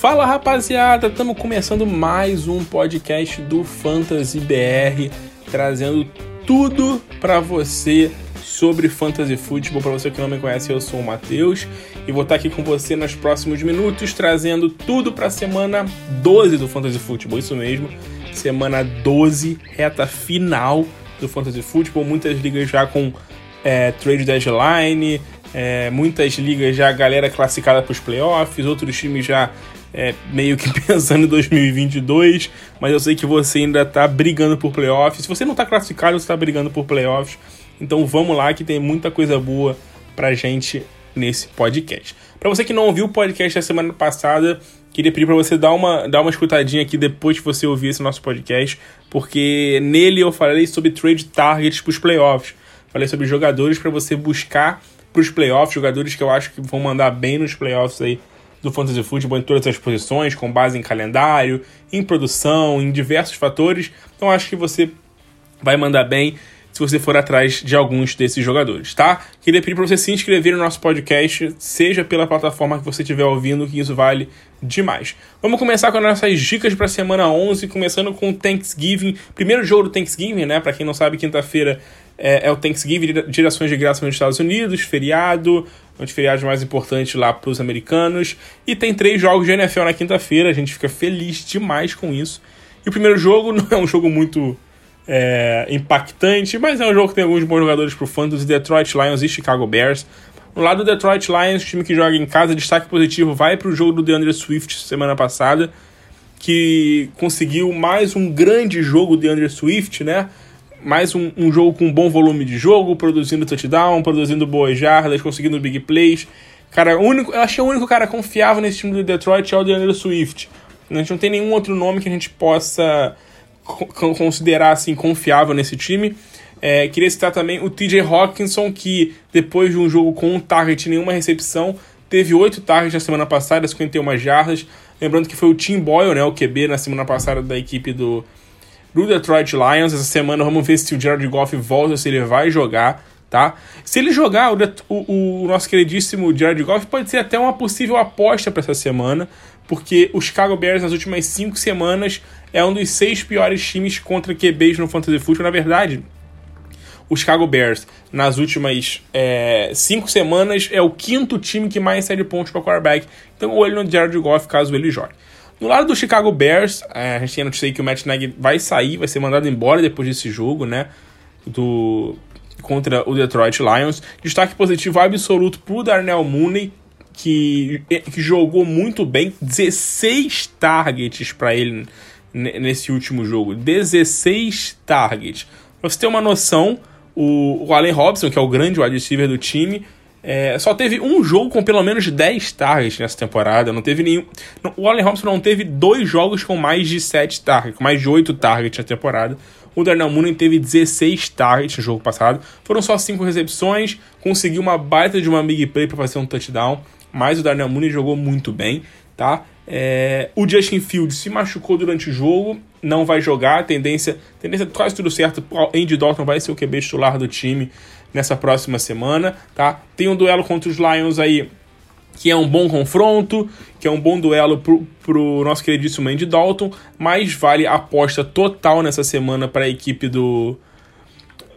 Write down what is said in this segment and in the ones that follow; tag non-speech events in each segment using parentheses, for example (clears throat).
Fala rapaziada, estamos começando mais um podcast do Fantasy BR, trazendo tudo para você sobre Fantasy Football. Para você que não me conhece, eu sou o Matheus e vou estar aqui com você nos próximos minutos, trazendo tudo para a semana 12 do Fantasy Football. Isso mesmo, semana 12, reta final do Fantasy Football. Muitas ligas já com é, trade deadline, é, muitas ligas já galera classificada para os playoffs, outros times já é, meio que (laughs) pensando em 2022, mas eu sei que você ainda está brigando por playoffs. Se você não está classificado, você está brigando por playoffs. Então vamos lá que tem muita coisa boa pra gente nesse podcast. Para você que não ouviu o podcast da semana passada, queria pedir para você dar uma, dar uma escutadinha aqui depois que você ouvir esse nosso podcast, porque nele eu falei sobre trade targets para os playoffs. Falei sobre jogadores para você buscar para os playoffs, jogadores que eu acho que vão mandar bem nos playoffs aí do Fantasy Football em todas as posições, com base em calendário, em produção, em diversos fatores. Então acho que você vai mandar bem se você for atrás de alguns desses jogadores, tá? Queria pedir para você se inscrever no nosso podcast, seja pela plataforma que você estiver ouvindo, que isso vale demais. Vamos começar com as nossas dicas para a semana 11, começando com o Thanksgiving. Primeiro jogo do Thanksgiving, né? Para quem não sabe, quinta-feira é, é, o Thanksgiving, direções de graça nos Estados Unidos, feriado, um dos feriados mais importantes lá para os americanos. E tem três jogos de NFL na quinta-feira, a gente fica feliz demais com isso. E o primeiro jogo (laughs) não é um jogo muito é, impactante, mas é um jogo que tem alguns bons jogadores para o Fantasy, Detroit Lions e Chicago Bears. No lado do Detroit Lions, time que joga em casa, destaque positivo vai para o jogo do DeAndre Swift semana passada, que conseguiu mais um grande jogo do DeAndre Swift, né? Mais um, um, jogo com bom volume de jogo, produzindo touchdown, produzindo boas jardas, conseguindo big plays. Cara, único, eu achei o único cara confiável nesse time do Detroit é o DeAndre Swift. A gente não tem nenhum outro nome que a gente possa considerar assim confiável nesse time. É, queria citar também o TJ Hawkinson, que depois de um jogo com um target e nenhuma recepção, teve oito targets na semana passada, 51 jardas. Lembrando que foi o Tim Boyle, né, o QB, na semana passada da equipe do, do Detroit Lions. Essa semana vamos ver se o Jared Goff volta, se ele vai jogar, tá? Se ele jogar, o, o, o nosso queridíssimo Jared Goff pode ser até uma possível aposta para essa semana, porque o Chicago Bears nas últimas cinco semanas é um dos seis piores times contra QBs no Fantasy Football. Na verdade, o Chicago Bears nas últimas é, cinco semanas é o quinto time que mais cede pontos para quarterback. Então, olho no Jared Goff caso ele jogue. No lado do Chicago Bears, é, a gente tem a notícia aí que o Matt Nagy vai sair, vai ser mandado embora depois desse jogo, né? Do, contra o Detroit Lions. Destaque positivo absoluto pro Darnell Mooney, que, que jogou muito bem. 16 targets para ele nesse último jogo. 16 targets. Pra você ter uma noção, o, o Allen Robson, que é o grande wide receiver do time, é, só teve um jogo com pelo menos 10 targets nessa temporada. Não teve nenhum. O Allen Robson não teve dois jogos com mais de 7 targets, com mais de 8 targets na temporada. O Darnell Mooney teve 16 targets no jogo passado. Foram só 5 recepções. Conseguiu uma baita de uma big play para fazer um touchdown. Mas o Darnell Mooney jogou muito bem, tá? É, o Justin Fields se machucou durante o jogo, não vai jogar. Tendência, tendência quase tudo certo. Andy Dalton vai ser o QB titular do time nessa próxima semana, tá? Tem um duelo contra os Lions aí que é um bom confronto, que é um bom duelo pro, pro nosso queridíssimo Andy Dalton, mas vale a aposta total nessa semana para a equipe do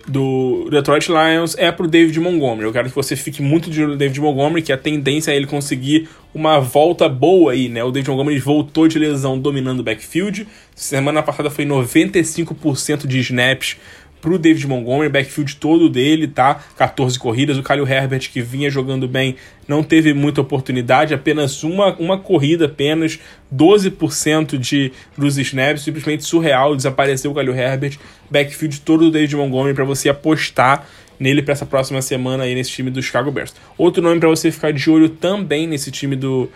do Detroit Lions é pro David Montgomery. Eu quero que você fique muito de olho no David Montgomery, que a tendência é ele conseguir uma volta boa aí, né? O David Montgomery voltou de lesão dominando o backfield. Semana passada foi 95% de snaps pro David Montgomery, backfield todo dele, tá? 14 corridas. O Kyle Herbert, que vinha jogando bem, não teve muita oportunidade, apenas uma, uma corrida, apenas 12% de, dos snaps, simplesmente surreal. Desapareceu o Kyle Herbert, backfield todo do David Montgomery para você apostar nele para essa próxima semana aí nesse time do Chicago Bears. Outro nome para você ficar de olho também nesse time do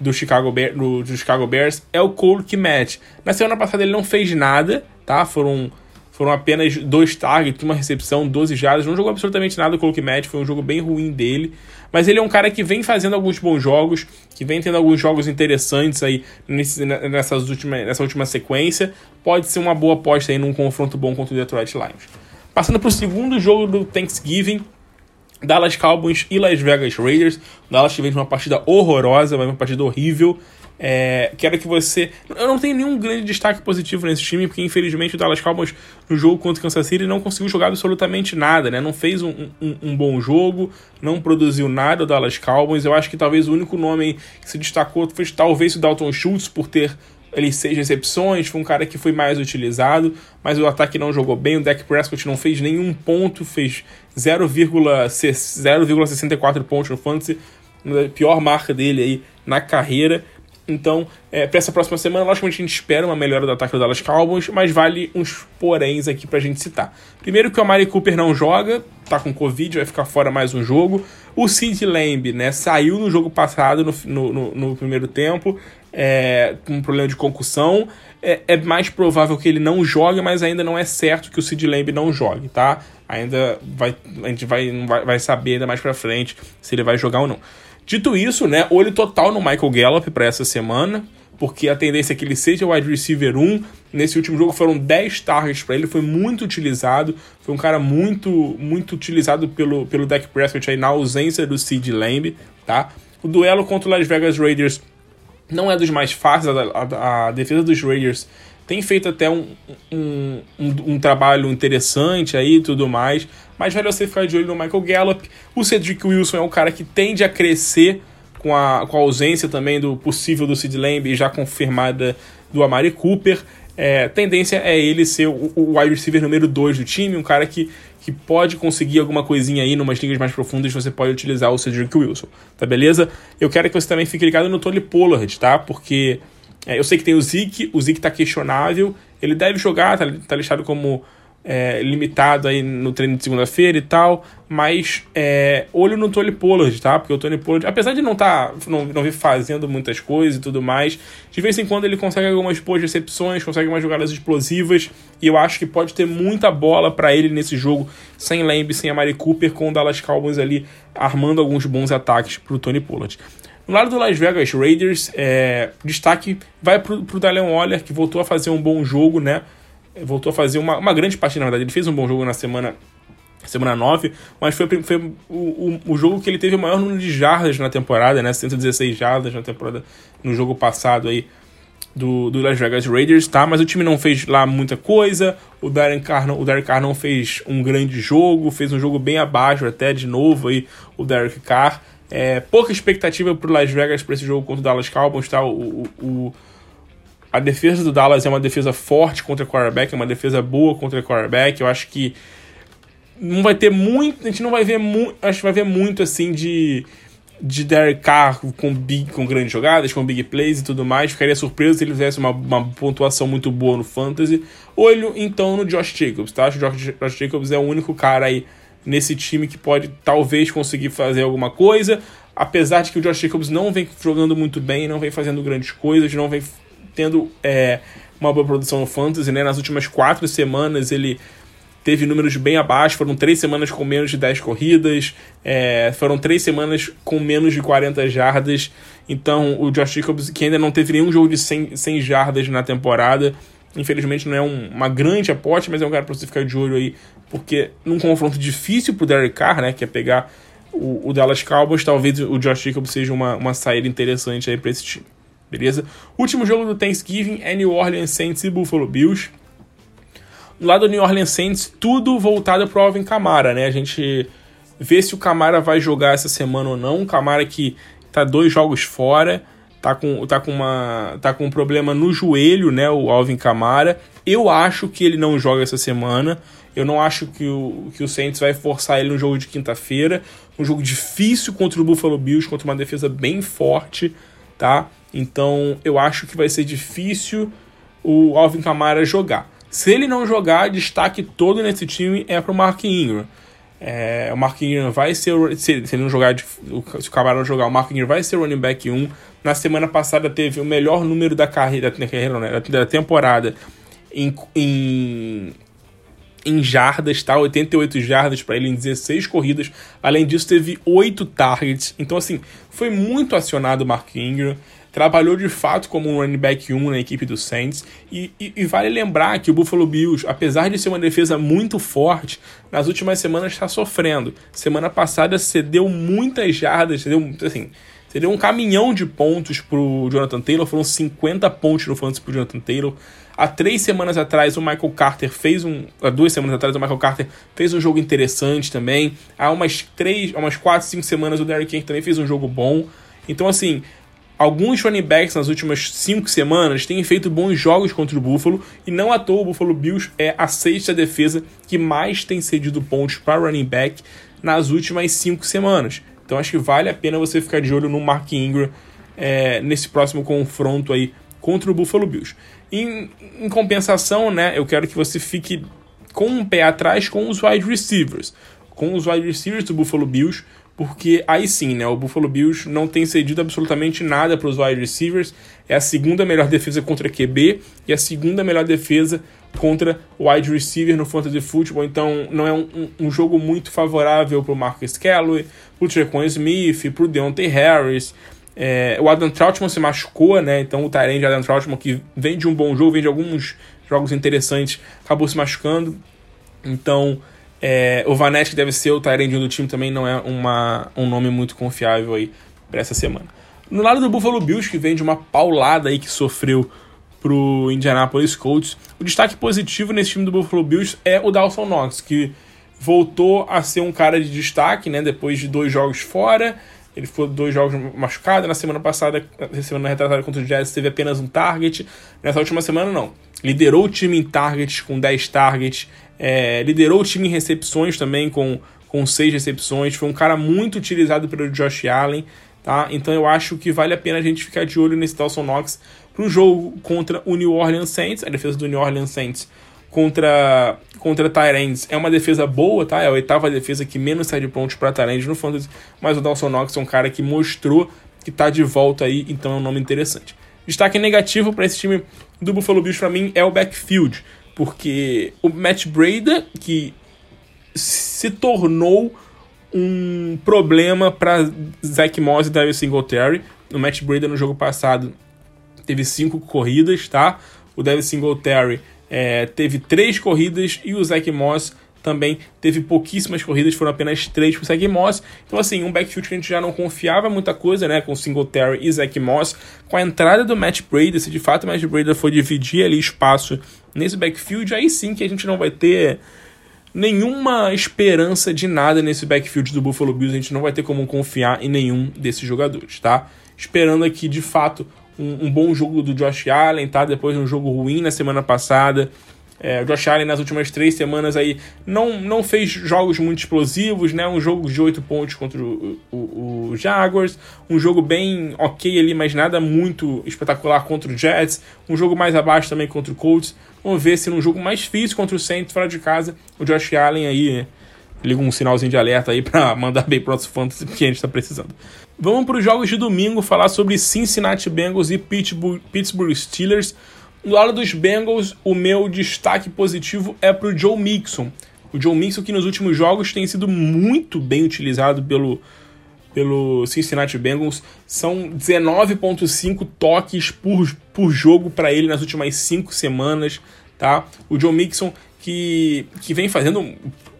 do Chicago, do Chicago Bears é o Cole Kmet. Na semana passada ele não fez nada, tá? Foram foram apenas dois targets, uma recepção, 12 jardas. Não jogou absolutamente nada com o Match, foi um jogo bem ruim dele. Mas ele é um cara que vem fazendo alguns bons jogos, que vem tendo alguns jogos interessantes aí nesse, nessas últimas, nessa última sequência. Pode ser uma boa aposta aí num confronto bom contra o Detroit Lions. Passando para o segundo jogo do Thanksgiving, Dallas Cowboys e Las Vegas Raiders. Dallas teve uma partida horrorosa, uma partida horrível. É, quero que você. Eu não tenho nenhum grande destaque positivo nesse time, porque infelizmente o Dallas Cowboys no jogo contra o Kansas City não conseguiu jogar absolutamente nada, né? Não fez um, um, um, bom jogo, não produziu nada o Dallas Cowboys. Eu acho que talvez o único nome que se destacou foi talvez o Dalton Schultz por ter ele seis recepções, foi um cara que foi mais utilizado, mas o ataque não jogou bem. O Dak Prescott não fez nenhum ponto, fez 0,64 pontos no fantasy, a pior marca dele aí na carreira. Então, é, para essa próxima semana, logicamente a gente espera uma melhora do ataque do Dallas Cowboys, mas vale uns poréns aqui pra gente citar. Primeiro que o Amari Cooper não joga, tá com Covid, vai ficar fora mais um jogo. O Sid Lamb, né, saiu no jogo passado, no, no, no, primeiro tempo, é, com um problema de concussão. É, é, mais provável que ele não jogue, mas ainda não é certo que o Sid Lamb não jogue, tá? Ainda vai, a gente vai, vai, vai saber ainda mais pra frente se ele vai jogar ou não. Dito isso, né, olho total no Michael Gallup para essa semana, porque a tendência é que ele seja o wide receiver 1. Nesse último jogo foram 10 targets para ele, foi muito utilizado, foi um cara muito muito utilizado pelo, pelo Dak Prescott aí na ausência do Sid Lamb, tá? O duelo contra o Las Vegas Raiders não é dos mais fáceis, a, a, a defesa dos Raiders tem feito até um, um, um, um trabalho interessante aí e tudo mais, mas vale você ficar de olho no Michael Gallup. O Cedric Wilson é um cara que tende a crescer com a, com a ausência também do possível do Sid Lamb e já confirmada do Amari Cooper. É, tendência é ele ser o, o wide receiver número 2 do time, um cara que, que pode conseguir alguma coisinha aí, numas ligas mais profundas, você pode utilizar o Cedric Wilson, tá beleza? Eu quero que você também fique ligado no Tony Pollard, tá? Porque é, eu sei que tem o Zeke, o Zeke tá questionável, ele deve jogar, tá, tá listado como é, limitado aí no treino de segunda-feira e tal, mas é, olho no Tony Pollard, tá? Porque o Tony Pollard, apesar de não tá, não, não vir fazendo muitas coisas e tudo mais, de vez em quando ele consegue algumas boas recepções, consegue umas jogadas explosivas, e eu acho que pode ter muita bola para ele nesse jogo, sem Lamb, sem a Mari Cooper, com o Dallas Cowboys ali armando alguns bons ataques pro Tony Pollard. No lado do Las Vegas Raiders, é, destaque vai pro, pro Dallin Waller, que voltou a fazer um bom jogo, né? Voltou a fazer uma, uma grande partida, na verdade. Ele fez um bom jogo na semana semana 9, mas foi, foi o, o, o, jogo que ele teve o maior número de jardas na temporada, né? 116 jardas na temporada no jogo passado aí do, do Las Vegas Raiders, tá? Mas o time não fez lá muita coisa. O Darren Carr, o Derek Carr não fez um grande jogo, fez um jogo bem abaixo até de novo aí o Derek Carr. É, pouca expectativa pro Las Vegas para esse jogo contra o Dallas Cowboys, tá? O, o, a defesa do Dallas é uma defesa forte contra o quarterback, é uma defesa boa contra o quarterback. Eu acho que não vai ter muito, a gente não vai ver muito, acho que vai ver muito assim de de Derek Carr com big, com grandes jogadas, com big plays e tudo mais. Ficaria surpreso se ele fizesse uma, uma pontuação muito boa no fantasy. Olho então no Josh Jacobs, tá? Acho que o Josh, Josh Jacobs é o único cara aí nesse time que pode talvez conseguir fazer alguma coisa, apesar de que o Josh Jacobs não vem jogando muito bem, não vem fazendo grandes coisas, não vem tendo é, uma boa produção no fantasy, né? Nas últimas quatro semanas ele teve números bem abaixo, foram três semanas com menos de 10 corridas, é, foram três semanas com menos de 40 jardas, então o Josh Jacobs, que ainda não teve nenhum jogo de 100, 100 jardas na temporada, infelizmente não é um, uma grande aposta, mas é um cara para você ficar de olho aí porque num confronto difícil pro Derek Carr, né, que é pegar o, o Dallas Cowboys, talvez o Josh Jacobs seja uma, uma saída interessante aí para esse time. Beleza? Último jogo do Thanksgiving é New Orleans Saints e Buffalo Bills. Lado do New Orleans Saints, tudo voltado pro Alvin Kamara, né? A gente vê se o Kamara vai jogar essa semana ou não. O Kamara que tá dois jogos fora, tá com, tá com, uma, tá com um problema no joelho, né? O Alvin Kamara. Eu acho que ele não joga essa semana. Eu não acho que o, que o Saints vai forçar ele no jogo de quinta-feira. Um jogo difícil contra o Buffalo Bills, contra uma defesa bem forte, tá? Então eu acho que vai ser difícil o Alvin Kamara jogar. Se ele não jogar, destaque todo nesse time é para o Mark Ingram. É, o Mark Ingram vai ser. Se ele, não jogar, se o Kamara não jogar, o Mark Ingram vai ser running back 1. Na semana passada teve o melhor número da carreira, da, carreira, né, da temporada em, em em jardas, tá? 88 jardas para ele em 16 corridas. Além disso, teve 8 targets. Então, assim, foi muito acionado o Mark Ingram. Trabalhou de fato como um running back 1 na equipe do Saints. E, e, e, vale lembrar que o Buffalo Bills, apesar de ser uma defesa muito forte, nas últimas semanas está sofrendo. Semana passada cedeu muitas jardas, cedeu, assim, Seria um caminhão de pontos pro Jonathan Taylor, foram 50 pontos no Fantasy pro Jonathan Taylor. Há três semanas atrás o Michael Carter fez um. Há duas semanas atrás o Michael Carter fez um jogo interessante também. Há umas três, há umas quatro, cinco semanas o Derrick Henry também fez um jogo bom. Então, assim, alguns running backs nas últimas cinco semanas têm feito bons jogos contra o Buffalo e não à toa o Buffalo Bills é a sexta defesa que mais tem cedido pontos para running back nas últimas cinco semanas. Então acho que vale a pena você ficar de olho no Mark Ingram é, nesse próximo confronto aí contra o Buffalo Bills. Em, em, compensação, né, eu quero que você fique com um pé atrás com os wide receivers. Com os wide receivers do Buffalo Bills, porque aí sim, né, o Buffalo Bills não tem cedido absolutamente nada para os wide receivers. É a segunda melhor defesa contra QB e a segunda melhor defesa contra wide receiver no fantasy football, então não é um, um jogo muito favorável para o Marcus Calloway, para o Trequan Smith, para o Deontay Harris. É, o Adam Troutman se machucou, né? Então o Tyrande Adam Troutman, que vem de um bom jogo, vem de alguns jogos interessantes, acabou se machucando. Então é, o Vanetti, que deve ser o Tyrande do time, também não é uma, um nome muito confiável aí para essa semana. No lado do Buffalo Bills, que vem de uma paulada aí que sofreu pro Indianapolis Colts. O destaque positivo nesse time do Buffalo Bills é o Dawson Knox, que voltou a ser um cara de destaque, né, depois de dois jogos fora. Ele foi dois jogos machucado. Na semana passada, na semana retrasada contra o Jazz, teve apenas um target. Nessa última semana, não. Liderou o time em targets com 10 targets. É, liderou o time em recepções também com, com 6 recepções. Foi um cara muito utilizado pelo Josh Allen. Tá? Então eu acho que vale a pena a gente ficar de olho nesse Dawson Knox para o jogo contra o New Orleans Saints, a defesa do New Orleans Saints contra contra Tyrants é uma defesa boa, tá? É a oitava defesa que menos sai de pontos para Tyrants no fantasy, mas o Dawson Knox é um cara que mostrou que tá de volta aí, então é um nome interessante. Destaque negativo para esse time do Buffalo Bills para mim é o backfield, porque o Matt Breda que se tornou um problema para Zach Moss e David Singletary. O Matt Breda no jogo passado teve cinco corridas, tá? O Devin Singletary é, teve três corridas e o Zach Moss também teve pouquíssimas corridas, foram apenas três pro Zach Moss. Então, assim, um backfield que a gente já não confiava muita coisa, né? Com Singletary e Zach Moss. Com a entrada do Matt Brady, se de fato o Matt Brady for dividir ali espaço nesse backfield, aí sim que a gente não vai ter nenhuma esperança de nada nesse backfield do Buffalo Bills. A gente não vai ter como confiar em nenhum desses jogadores, tá? Esperando aqui, de fato, um, um, bom jogo do Josh Allen, tá? Depois de um jogo ruim na semana passada. É, o Josh Allen nas últimas três semanas aí não, não fez jogos muito explosivos, né? Um jogo de oito pontos contra o, o, o, Jaguars, um jogo bem ok ali, mas nada muito espetacular contra o Jets, um jogo mais abaixo também contra o Colts. Vamos ver se num jogo mais difícil contra o Saints fora de casa, o Josh Allen aí liga um sinalzinho de alerta aí para (laughs) mandar bem pro nosso fantasy que a gente está precisando. Vamos para os jogos de domingo falar sobre Cincinnati Bengals e Pittsburgh, Steelers. Do lado dos Bengals, o meu destaque positivo é para o Joe Mixon. O Joe Mixon que nos últimos jogos tem sido muito bem utilizado pelo, pelo Cincinnati Bengals. São 19.5 toques por, por jogo para ele nas últimas 5 semanas. Tá? O Joe Mixon que, que vem fazendo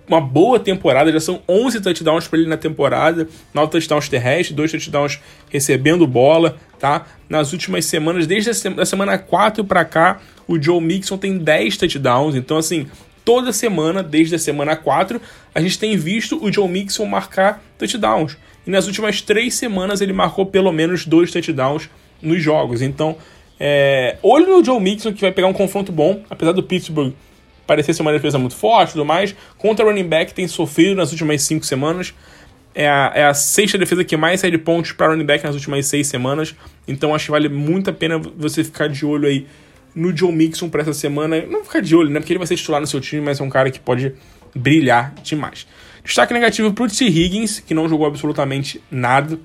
uma boa temporada, já são 11 touchdowns para ele na temporada, 9 touchdowns terrestres, 2 touchdowns recebendo bola, tá? Nas últimas semanas, desde a semana 4 para cá, o Joe Mixon tem 10 touchdowns, então assim, toda semana, desde a semana 4, a gente tem visto o Joe Mixon marcar touchdowns. E nas últimas 3 semanas ele marcou pelo menos 2 touchdowns nos jogos. Então, é, olho no Joe Mixon que vai pegar um confronto bom, apesar do Pittsburgh parecer ser uma defesa muito forte e tudo mais. Contra o running back tem sofrido nas últimas cinco semanas. É a, é a sexta defesa que mais sai de pontos para running back nas últimas seis semanas. Então acho que vale muito a pena você ficar de olho aí no Joe Mixon para essa semana. Não ficar de olho, né? Porque ele vai ser titular no seu time, mas é um cara que pode brilhar demais. Destaque negativo para o T. Higgins, que não jogou absolutamente nada.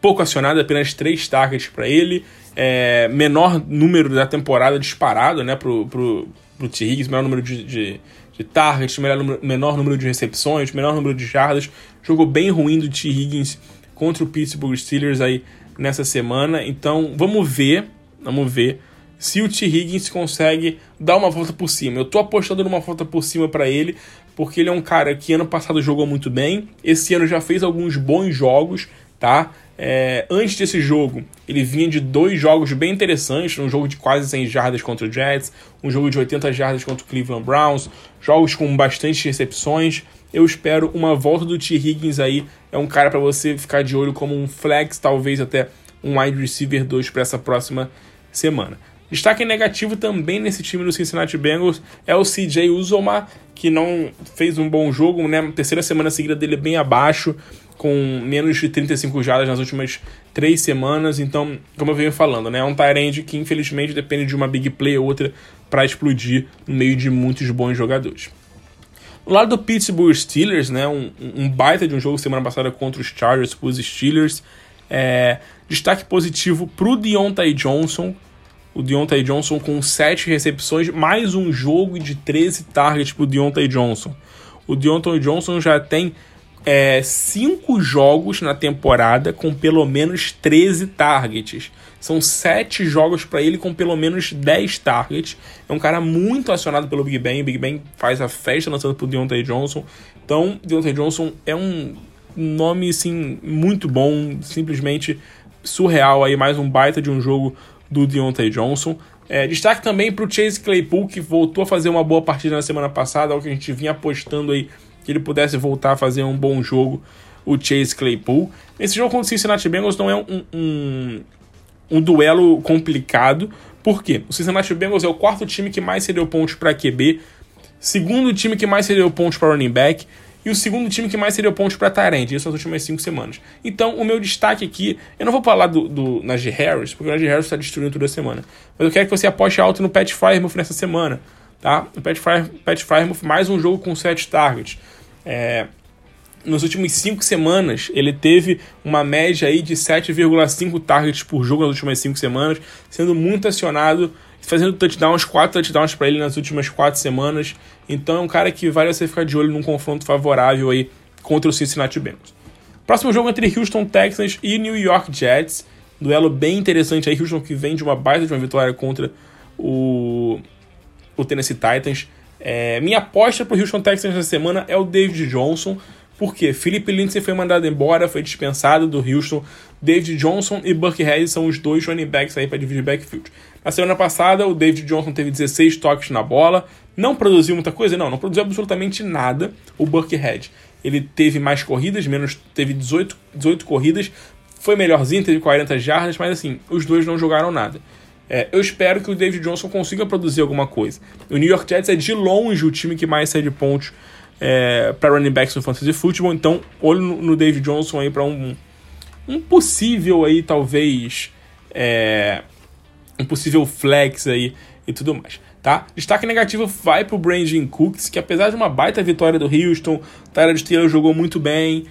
Pouco acionado, apenas três targets para ele. É, menor número da temporada disparado né, pro, pro, pro T. Higgins, menor número de, de, de targets, número, menor número de recepções, menor número de jardas. Jogo bem ruim do T. Higgins contra o Pittsburgh Steelers aí nessa semana. Então vamos ver, vamos ver se o T. Higgins consegue dar uma volta por cima. Eu tô apostando numa volta por cima para ele, porque ele é um cara que ano passado jogou muito bem, esse ano já fez alguns bons jogos, tá? É, antes desse jogo, ele vinha de dois jogos bem interessantes, um jogo de quase 100 jardas contra o Jets, um jogo de 80 jardas contra o Cleveland Browns, jogos com bastante recepções. Eu espero uma volta do T. Higgins aí, é um cara para você ficar de olho como um flex, talvez até um wide receiver 2 para essa próxima semana. Destaque negativo também nesse time do Cincinnati Bengals é o CJ Uzoma, que não fez um bom jogo, né? Terceira semana seguida dele bem abaixo com menos de 35 jardas nas últimas três semanas. Então, como eu venho falando, né, é um Tyrande que infelizmente depende de uma big play ou outra para explodir no meio de muitos bons jogadores. No lado do Pittsburgh Steelers, né, um, um baita de um jogo semana passada contra os Chargers, os Steelers. É, destaque positivo para o Deontay Johnson. O Deontay Johnson com 7 recepções, mais um jogo de 13 targets para o Deontay Johnson. O Deontay Johnson já tem é, cinco jogos na temporada com pelo menos 13 targets. São sete jogos para ele com pelo menos 10 targets. É um cara muito acionado pelo Big Ben. O Big Ben faz a festa lançando pro Deontay Johnson. Então, Deontay Johnson é um nome assim, muito bom, simplesmente surreal aí, mais um baita de um jogo do Deontay Johnson. É, destaque também para o Chase Claypool, que voltou a fazer uma boa partida na semana passada, algo que a gente vinha apostando aí que ele pudesse voltar a fazer um bom jogo, o Chase Claypool. Esse jogo contra o Cincinnati Bengals não é um, um, um duelo complicado, por quê? O Cincinnati Bengals é o quarto time que mais cedeu pontos para QB, segundo time que mais cedeu pontos para running back, e o segundo time que mais cedeu pontos para Tyrant, isso nas últimas cinco semanas. Então, o meu destaque aqui, eu não vou falar do, do Najee Harris, porque o Najee Harris está destruindo toda semana, mas eu quero que você aposte alto no Pat Frymouth nessa semana, tá? O Pat, Fry, Pat Frymouth, mais um jogo com sete targets. É, nos últimos cinco semanas, ele teve uma média aí de 7,5 targets por jogo nas últimas cinco semanas, sendo muito acionado, fazendo touchdowns, quatro touchdowns para ele nas últimas quatro semanas. Então é um cara que vale você ficar de olho num confronto favorável aí contra o Cincinnati Bengals. Próximo jogo entre Houston Texans e New York Jets. Duelo bem interessante aí. Houston que vem de uma baita de uma vitória contra o, o Tennessee Titans. É, minha aposta para o Houston Texans essa semana é o David Johnson. Porque Philip Lindsay foi mandado embora, foi dispensado do Houston. David Johnson e Buckhead são os dois running backs aí para dividir backfield. Na semana passada, o David Johnson teve 16 toques na bola. Não produziu muita coisa? Não, não produziu absolutamente nada. O Buckhead. Ele teve mais corridas, menos teve 18, 18 corridas. Foi melhorzinho, teve 40 jardas, mas assim, os dois não jogaram nada. É, eu espero que o David Johnson consiga produzir alguma coisa. O New York Jets é de longe o time que mais cede pontos é, para running backs no fantasy football, então olho no, no David Johnson aí para um, um possível aí talvez é, um possível flex aí e tudo mais. Tá? Destaque negativo vai para o Brandon Cooks, que apesar de uma baita vitória do Houston, Tyrod Taylor jogou muito bem,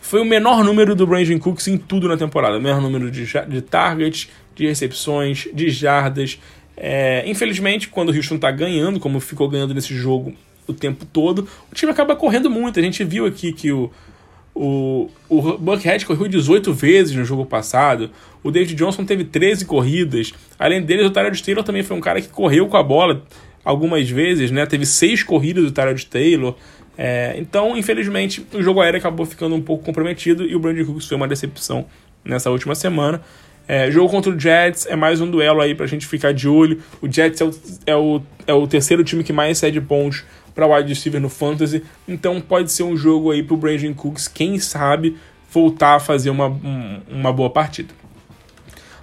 foi o menor número do Brandon Cooks em tudo na temporada. O menor número de, de targets, de recepções, de jardas. É, infelizmente, quando o Houston está ganhando, como ficou ganhando nesse jogo o tempo todo, o time acaba correndo muito. A gente viu aqui que o, o, o Buckhead correu 18 vezes no jogo passado. O David Johnson teve 13 corridas. Além deles, o Tyrod Taylor também foi um cara que correu com a bola algumas vezes, né? Teve seis corridas do Tyrod Taylor. É, então, infelizmente, o jogo aéreo acabou ficando um pouco comprometido e o Brandon Cooks foi uma decepção nessa última semana. É, jogo contra o Jets é mais um duelo aí pra gente ficar de olho. O Jets é o, é o, é o terceiro time que mais cede pontos para wide receiver no Fantasy. Então pode ser um jogo aí pro Brandon Cooks, quem sabe, voltar a fazer uma, um, uma boa partida.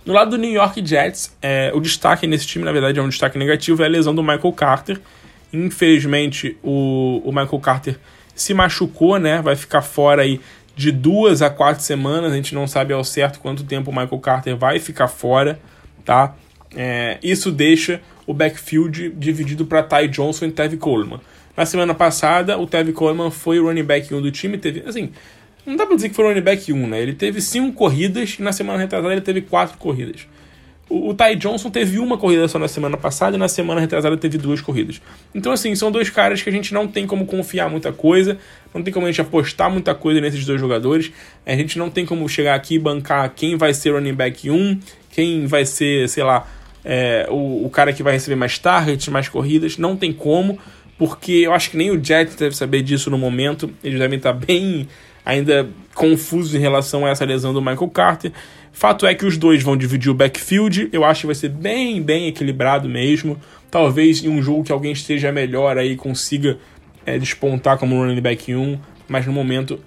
No lado do New York Jets, é, o destaque nesse time, na verdade, é um destaque negativo, é a lesão do Michael Carter. Infelizmente, o, o Michael Carter se machucou, né? Vai ficar fora aí de duas a quatro semanas. A gente não sabe ao certo quanto tempo o Michael Carter vai ficar fora, tá? É, isso deixa o backfield dividido para Ty Johnson e Tevin Coleman. Na semana passada, o Tevin Coleman foi o running back 1 do time. Teve, assim, não dá pra dizer que foi o running back 1, né? Ele teve cinco corridas e na semana retrasada ele teve quatro corridas. O, Ty Johnson teve uma corrida só na semana passada e na semana retrasada teve duas corridas. Então, assim, são dois caras que a gente não tem como confiar muita coisa, não tem como a gente apostar muita coisa nesses dois jogadores. A gente não tem como chegar aqui e bancar quem vai ser running back 1, quem vai ser, sei lá, é, o, o cara que vai receber mais targets, mais corridas. Não tem como, porque eu acho que nem o Jets deve saber disso no momento. Eles devem estar bem ainda confusos em relação a essa lesão do Michael Carter. Fato é que os dois vão dividir o backfield. Eu acho que vai ser bem, bem equilibrado mesmo. Talvez em um jogo que alguém esteja melhor aí consiga é, despontar como running back 1, mas no momento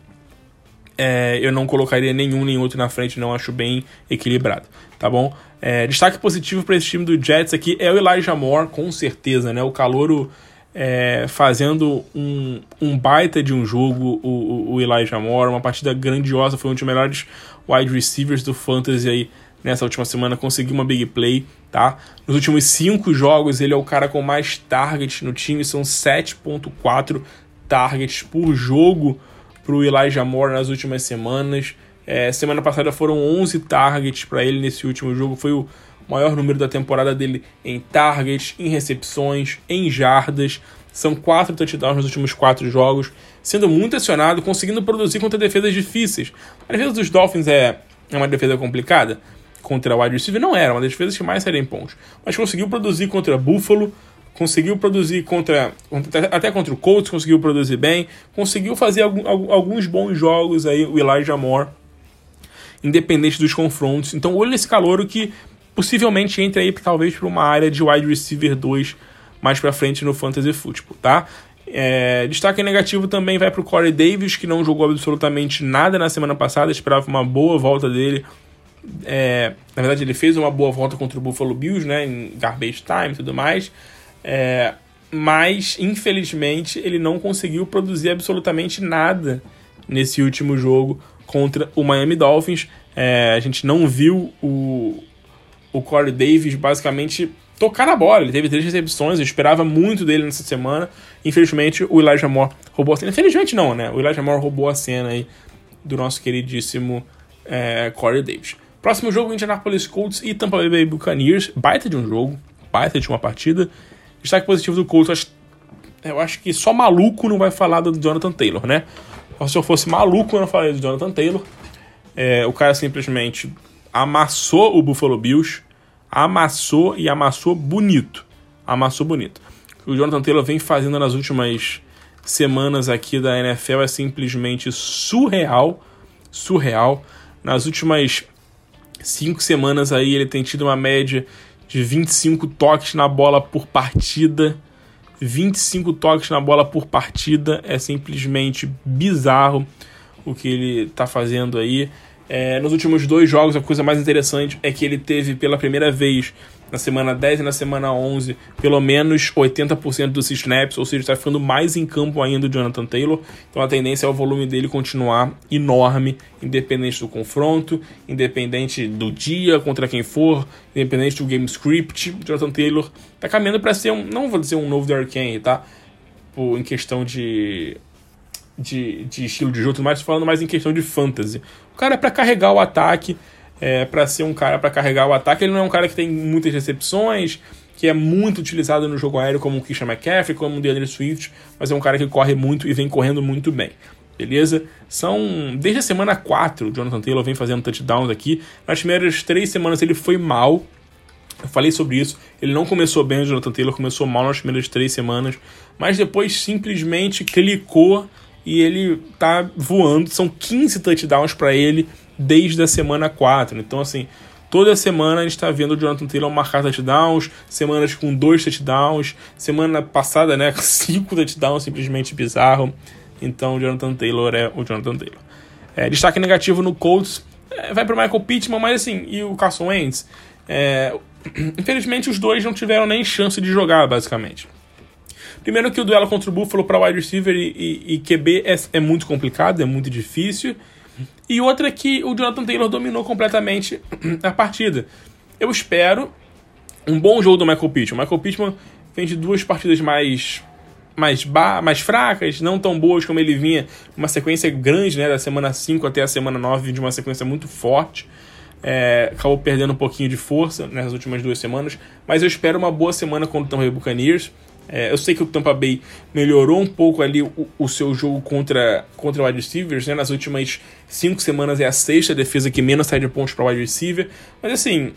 é, eu não colocaria nenhum nem outro na frente, não acho bem equilibrado, tá bom? É, destaque positivo para esse time do Jets aqui é o Elijah Moore, com certeza, né? O calouro é, fazendo um, um baita de um jogo, o, o Elijah Moore, uma partida grandiosa, foi um dos melhores wide receivers do Fantasy aí nessa última semana, conseguiu uma big play, tá? Nos últimos cinco jogos, ele é o cara com mais targets no time, são 7.4 targets por jogo para o Elijah Moore nas últimas semanas. É, semana passada foram 11 targets para ele nesse último jogo, foi o maior número da temporada dele em targets, em recepções, em jardas. São quatro touchdowns nos últimos quatro jogos, sendo muito acionado, conseguindo produzir contra defesas difíceis. A defesa dos Dolphins é, é uma defesa complicada. Contra o wide receiver não era, uma das defesas que mais saíram em pontos. Mas conseguiu produzir contra Buffalo, conseguiu produzir contra, até contra o Colts, conseguiu produzir bem, conseguiu fazer alguns bons jogos aí o Elijah Moore, independente dos confrontos. Então, olho nesse calor que possivelmente entre aí talvez para uma área de wide receiver 2 mais para frente no fantasy football, tá? É, destaque negativo também vai para o Corey Davis, que não jogou absolutamente nada na semana passada, esperava uma boa volta dele. É, na verdade, ele fez uma boa volta contra o Buffalo Bills, né, em garbage time e tudo mais. É, mas, infelizmente, ele não conseguiu produzir absolutamente nada nesse último jogo contra o Miami Dolphins. É, a gente não viu o, o Corey Davis basicamente tocar na bola. Ele teve três recepções, eu esperava muito dele nessa semana. Infelizmente, o Elijah Moore roubou a cena. Infelizmente não, né? O Elijah Moore roubou a cena aí do nosso queridíssimo é, Corey Davis. Próximo jogo, Indianapolis Colts e Tampa Bay Buccaneers. Baita de um jogo, baita de uma partida. Destaque positivo do Colts, eu acho, eu acho que só maluco não vai falar do Jonathan Taylor, né? Se eu fosse maluco, eu não falaria do Jonathan Taylor. É, o cara simplesmente amassou o Buffalo Bills amassou e amassou bonito. Amassou bonito. O Jonathan Taylor vem fazendo nas últimas semanas aqui da NFL é simplesmente surreal. Surreal. Nas últimas cinco semanas aí ele tem tido uma média de 25 toques na bola por partida. 25 toques na bola por partida é simplesmente bizarro o que ele está fazendo aí. É, nos últimos dois jogos, a coisa mais interessante é que ele teve pela primeira vez na semana 10 e na semana 11 pelo menos 80% dos snaps, ou seja, está ficando mais em campo ainda o Jonathan Taylor. Então a tendência é o volume dele continuar enorme, independente do confronto, independente do dia, contra quem for, independente do game script. O Jonathan Taylor está caminhando para ser um, não vou dizer um novo Derrick Henry, tá? Em questão de de, de estilo de jogo, mas falando mais em questão de fantasy. O cara é para carregar o ataque, é para ser um cara para carregar o ataque. Ele não é um cara que tem muitas recepções, que é muito utilizado no jogo aéreo como o Christian McCaffrey, como o DeAndre Swift, mas é um cara que corre muito e vem correndo muito bem. Beleza? São. Desde a semana 4, o Jonathan Taylor vem fazendo touchdowns aqui. Nas primeiras três semanas ele foi mal. Eu falei sobre isso. Ele não começou bem, o Jonathan Taylor começou mal nas primeiras três semanas. Mas depois simplesmente clicou e ele tá voando. São 15 touchdowns para ele desde a semana 4. Então, assim, toda semana a gente está vendo o Jonathan Taylor marcar touchdowns, semanas com dois touchdowns, semana passada, né, (laughs) cinco touchdowns, simplesmente bizarro. Então, o Jonathan Taylor é o Jonathan Taylor. É, destaque negativo no Colts, é, vai para Michael Pittman, mas assim, e o Carson Wentz? É, (clears throat) infelizmente, os dois não tiveram nem chance de jogar, basicamente. Primeiro que o duelo contra o Buffalo para wide receiver e, e, e QB é, é, muito complicado, é muito difícil. E outra que o Jonathan Taylor dominou completamente (clears throat) a partida. Eu espero um bom jogo do Michael Pittman. O Michael Pittman vem de duas partidas mais mais, ba mais fracas, não tão boas como ele vinha, uma sequência grande, né, da semana 5 até a semana 9, de uma sequência muito forte. É, acabou perdendo um pouquinho de força nas últimas duas semanas, mas eu espero uma boa semana contra o Bay Buccaneers. É, eu sei que o Tampa Bay melhorou um pouco ali o, o seu jogo contra, contra o wide receivers, né? Nas últimas cinco semanas é a sexta defesa que menos sai de pontos para wide receiver. Mas assim,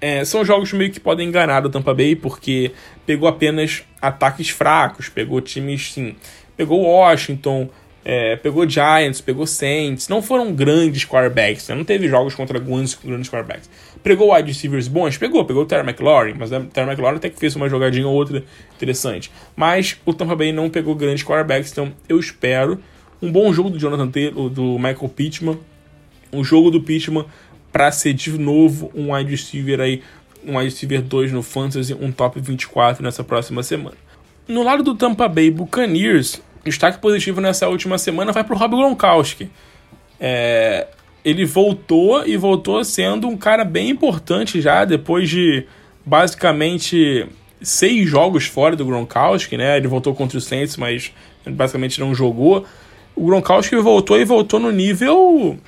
é, são jogos meio que podem enganar o Tampa Bay, porque pegou apenas ataques fracos, pegou times, sim, pegou Washington, é, pegou Giants, pegou Saints, não foram grandes quarterbacks, né? não teve jogos contra grandes, grandes quarterbacks. Pegou wide receivers bons? Pegou, pegou o Terry McLaurin, mas o Terry McLaurin até que fez uma jogadinha ou outra interessante. Mas o Tampa Bay não pegou grandes quarterbacks, então eu espero um bom jogo do Jonathan Taylor, do Michael Pittman, um jogo do Pittman para ser de novo um wide receiver aí, um wide receiver 2 no Fantasy, um top 24 nessa próxima semana. No lado do Tampa Bay Buccaneers, destaque positivo nessa última semana vai para o Rob Gronkowski. É, ele voltou e voltou sendo um cara bem importante já depois de basicamente seis jogos fora do Gronkowski, né? Ele voltou contra o Saints, mas basicamente não jogou. O Gronkowski voltou e voltou no nível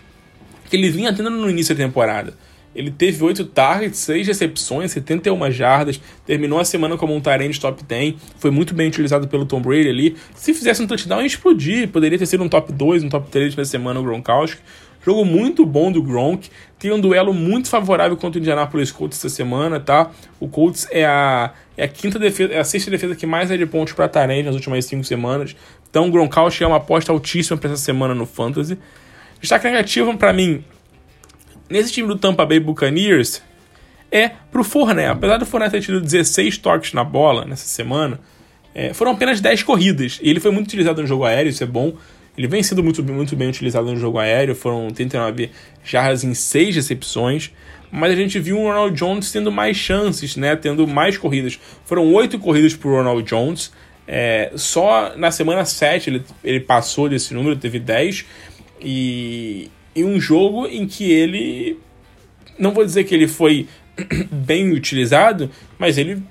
que ele vinha tendo no início da temporada. Ele teve 8 targets, 6 recepções, 71 jardas, terminou a semana como um Tyrande top 10, foi muito bem utilizado pelo Tom Brady ali. Se fizesse um touchdown, ia explodir, poderia ter sido um top 2, um top 3 na semana o Gronkowski. Jogo muito bom do Gronk, tem um duelo muito favorável contra o Indianapolis Colts essa semana, tá? O Colts é a, é a quinta defesa, é a sexta defesa que mais é de pontos para Tyrande nas últimas 5 semanas. Então o Gronkowski é uma aposta altíssima para essa semana no Fantasy. Destaque negativo para mim nesse time do Tampa Bay Buccaneers é pro Fournette. Apesar do Fournette ter tido 16 toques na bola nessa semana, é, foram apenas 10 corridas. E ele foi muito utilizado no jogo aéreo, isso é bom. Ele vem sendo muito, muito bem utilizado no jogo aéreo, foram 39 jardas em 6 recepções. Mas a gente viu o Ronald Jones tendo mais chances, né? Tendo mais corridas. Foram 8 corridas pro Ronald Jones. É, só na semana 7 ele, ele passou desse número, teve 10. E, em um jogo em que ele. Não vou dizer que ele foi (clears throat) bem utilizado, mas ele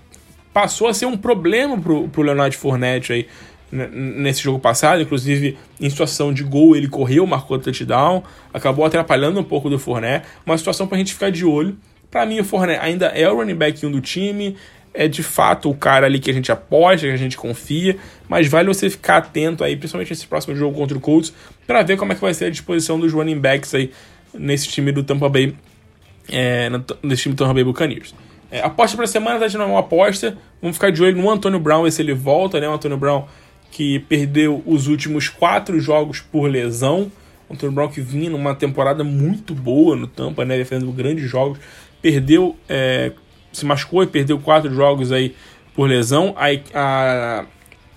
passou a ser um problema pro, pro Leonardo Fournette aí nesse jogo passado, inclusive em situação de gol ele correu, marcou touchdown, acabou atrapalhando um pouco do Fournette, uma situação para a gente ficar de olho. Para mim o Fournette ainda é o running back 1 do time, é de fato o cara ali que a gente aposta, que a gente confia, mas vale você ficar atento aí, principalmente nesse próximo jogo contra o Colts, para ver como é que vai ser a disposição dos running backs aí nesse time do Tampa Bay, é, nesse time do Tampa Bay Buccaneers. É, aposta para semana, tá? De uma aposta, vamos ficar de olho no Antônio Brown, ver se ele volta, né, o Antônio Brown que perdeu os últimos quatro jogos por lesão, o Antônio Brown que vinha numa temporada muito boa no Tampa, né, defendendo grandes jogos, perdeu é, se machucou e perdeu quatro jogos aí por lesão. A, a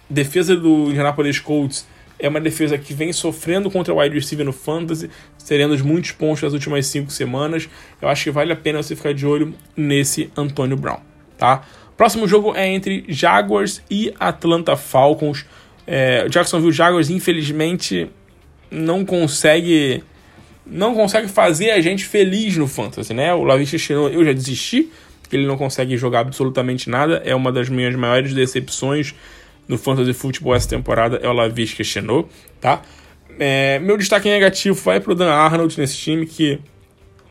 defesa do Indianapolis Colts é uma defesa que vem sofrendo contra o wide receiver no fantasy, serendo muitos pontos nas últimas cinco semanas. Eu acho que vale a pena você ficar de olho nesse Antônio Brown, tá? Próximo jogo é entre Jaguars e Atlanta Falcons. É, Jacksonville Jaguars, infelizmente, não consegue não consegue fazer a gente feliz no fantasy, né? O Lavisha Chenault, eu já desisti, que ele não consegue jogar absolutamente nada. É uma das minhas maiores decepções no Fantasy Football essa temporada, é o Lavisca Chenot, tá? É, meu destaque negativo vai pro Dan Arnold nesse time, que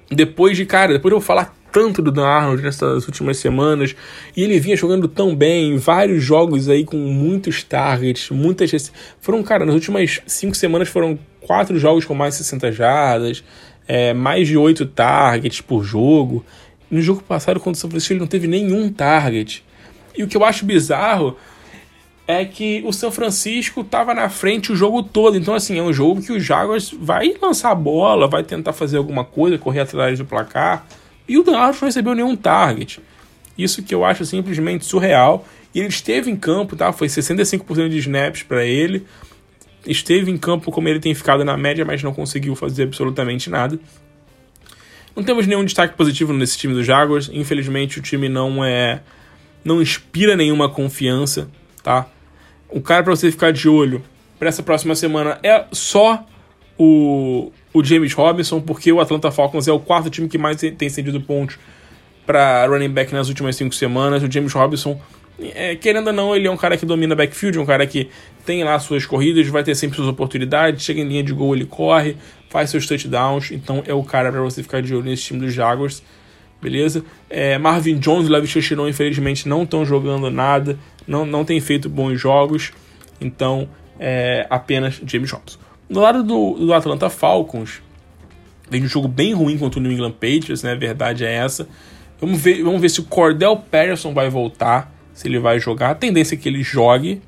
depois de, cara, depois de eu falar tanto do Dan Arnold nessas últimas semanas, e ele vinha jogando tão bem, vários jogos aí com muitos targets, muitas. Foram, cara, nas últimas cinco semanas foram quatro jogos com mais de 60 jardas, é, mais de oito targets por jogo. No jogo passado, contra o São Francisco, ele não teve nenhum target. E o que eu acho bizarro é que o São Francisco estava na frente o jogo todo. Então, assim, é um jogo que o Jaguars vai lançar a bola, vai tentar fazer alguma coisa, correr atrás do placar. E o Dallas não recebeu nenhum target. Isso que eu acho simplesmente surreal. E ele esteve em campo, tá? Foi 65% de snaps para ele. Esteve em campo como ele tem ficado na média, mas não conseguiu fazer absolutamente nada. Não temos nenhum destaque positivo nesse time do Jaguars. Infelizmente, o time não é. não inspira nenhuma confiança, tá? O cara para você ficar de olho para essa próxima semana é só o, o James Robinson, porque o Atlanta Falcons é o quarto time que mais tem cedido pontos para running back nas últimas cinco semanas. O James Robinson, é, querendo ou não, ele é um cara que domina backfield, um cara que tem lá suas corridas, vai ter sempre suas oportunidades, chega em linha de gol, ele corre, faz seus touchdowns, então é o cara para você ficar de olho nesse time dos Jaguars, beleza? É, Marvin Jones e Levi Chichinon, infelizmente, não estão jogando nada, não, não tem feito bons jogos, então é apenas James Robinson. Do lado do, do Atlanta Falcons, vem um jogo bem ruim contra o New England Patriots, né? A verdade é essa. Vamos ver, vamos ver se o Cordell Patterson vai voltar, se ele vai jogar. A tendência é que ele jogue,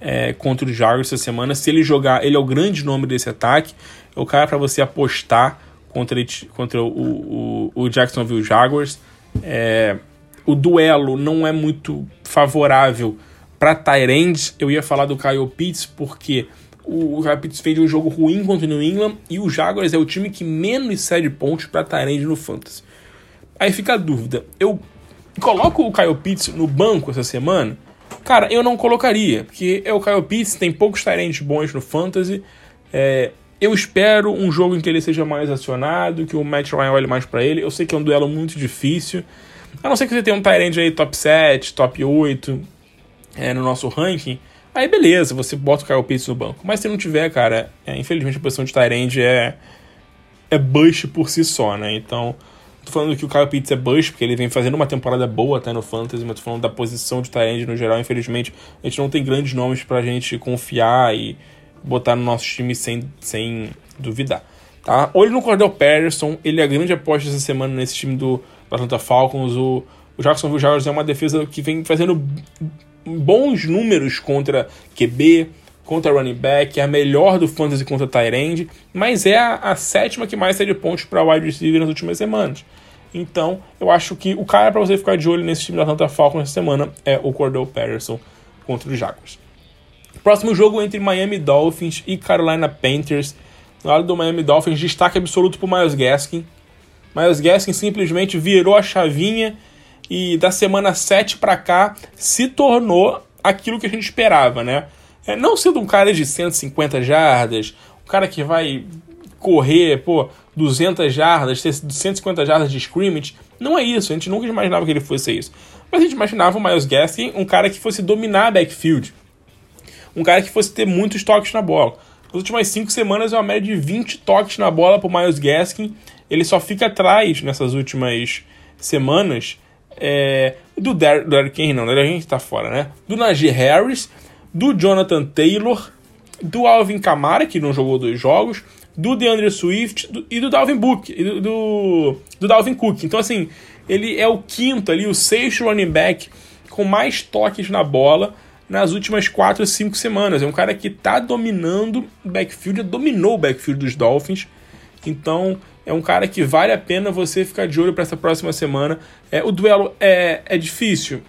é, contra os Jaguars essa semana. Se ele jogar, ele é o grande nome desse ataque. É o cara para você apostar contra, contra o, o, o Jacksonville Jaguars. É, o duelo não é muito favorável para Tyrande. Eu ia falar do Kyle Pitts porque o Kyle Pitts fez um jogo ruim contra o New England e o Jaguars é o time que menos cede pontos para Tyrande no Fantasy. Aí fica a dúvida. Eu coloco o Kyle Pitts no banco essa semana? Cara, eu não colocaria, porque é o Kyle Pitts, tem poucos Tyrants bons no Fantasy. É, eu espero um jogo em que ele seja mais acionado, que o Matt Ryan olhe mais para ele. Eu sei que é um duelo muito difícil. A não ser que você tenha um Tyrant aí top 7, top 8 é, no nosso ranking. Aí beleza, você bota o Kyle Pitts no banco. Mas se não tiver, cara, é, infelizmente a posição de Tyrant é, é bust por si só, né? Então, tô falando que o Kyle Pitts é bust, porque ele vem fazendo uma temporada boa até no Fantasy, mas tô falando da posição de Tyrant no geral. Infelizmente, a gente não tem grandes nomes pra gente confiar e botar no nosso time sem, sem duvidar. Tá? Olho no Cordell Patterson, ele é a grande aposta essa semana nesse time do Atlanta Falcons. O, o Jacksonville Jaguars é uma defesa que vem fazendo bons números contra QB, contra running back, é a melhor do fantasy contra tight mas é a, a sétima que mais cede pontos para wide receiver nas últimas semanas. Então, eu acho que o cara para você ficar de olho nesse time da Atlanta Falcons essa semana é o Cordell Patterson contra os Jaguars. Próximo jogo entre Miami Dolphins e Carolina Panthers. No lado do Miami Dolphins, destaque absoluto para Miles Gaskin. Miles Gaskin simplesmente virou a chavinha e da semana 7 para cá se tornou aquilo que a gente esperava, né? É, não sendo um cara de 150 jardas, um cara que vai correr, pô, 200 jardas, ter 150 jardas de scrimmage, não é isso, a gente nunca imaginava que ele fosse isso. Mas a gente imaginava o Miles Gaskin um cara que fosse dominar a backfield, um cara que fosse ter muitos toques na bola. Nas últimas 5 semanas é uma média de 20 toques na bola pro Miles Gaskin, ele só fica atrás nessas últimas semanas é, do, Der do Derrick Henry, não, Derrick Henry tá fora, né? Do Najee Harris, do Jonathan Taylor, do Alvin Kamara, que não jogou dois jogos, do DeAndre Swift do, e do Dalvin Book, do, do, do Dalvin Cook. Então, assim, ele é o quinto ali, o sexto running back com mais toques na bola nas últimas 4 ou 5 semanas. É um cara que tá dominando o backfield, dominou o backfield dos Dolphins. Então, é um cara que vale a pena você ficar de olho para essa próxima semana. É, o duelo é, é difícil.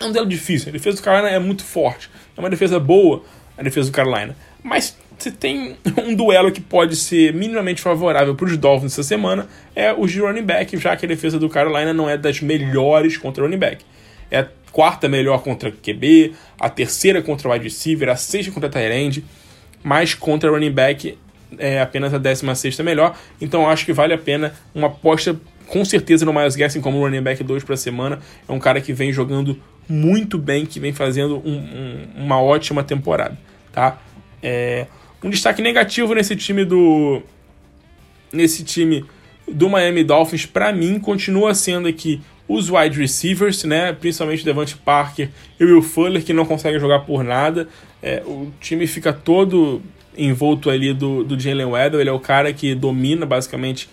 É um duelo difícil. A defesa do Carolina é muito forte. É uma defesa boa, a defesa do Carolina. Mas você tem (laughs) um duelo que pode ser minimamente favorável para os Dolphins essa semana. É o de running back, já que a defesa do Carolina não é das melhores contra running back. É a quarta melhor contra QB, a terceira contra wide receiver, a sexta contra tight mas contra running back é apenas a 16 melhor. Então acho que vale a pena uma aposta com certeza no Miles Gaskin como running back 2 para semana. É um cara que vem jogando muito bem, que vem fazendo um, um, uma ótima temporada. Tá? É, um destaque negativo nesse time do. Nesse time do Miami Dolphins, para mim, continua sendo aqui os wide receivers, né? Principalmente o Devante Parker e o Will Fuller, que não conseguem jogar por nada. É, o time fica todo envolto ali do, do Jalen Weddle, ele é o cara que domina basicamente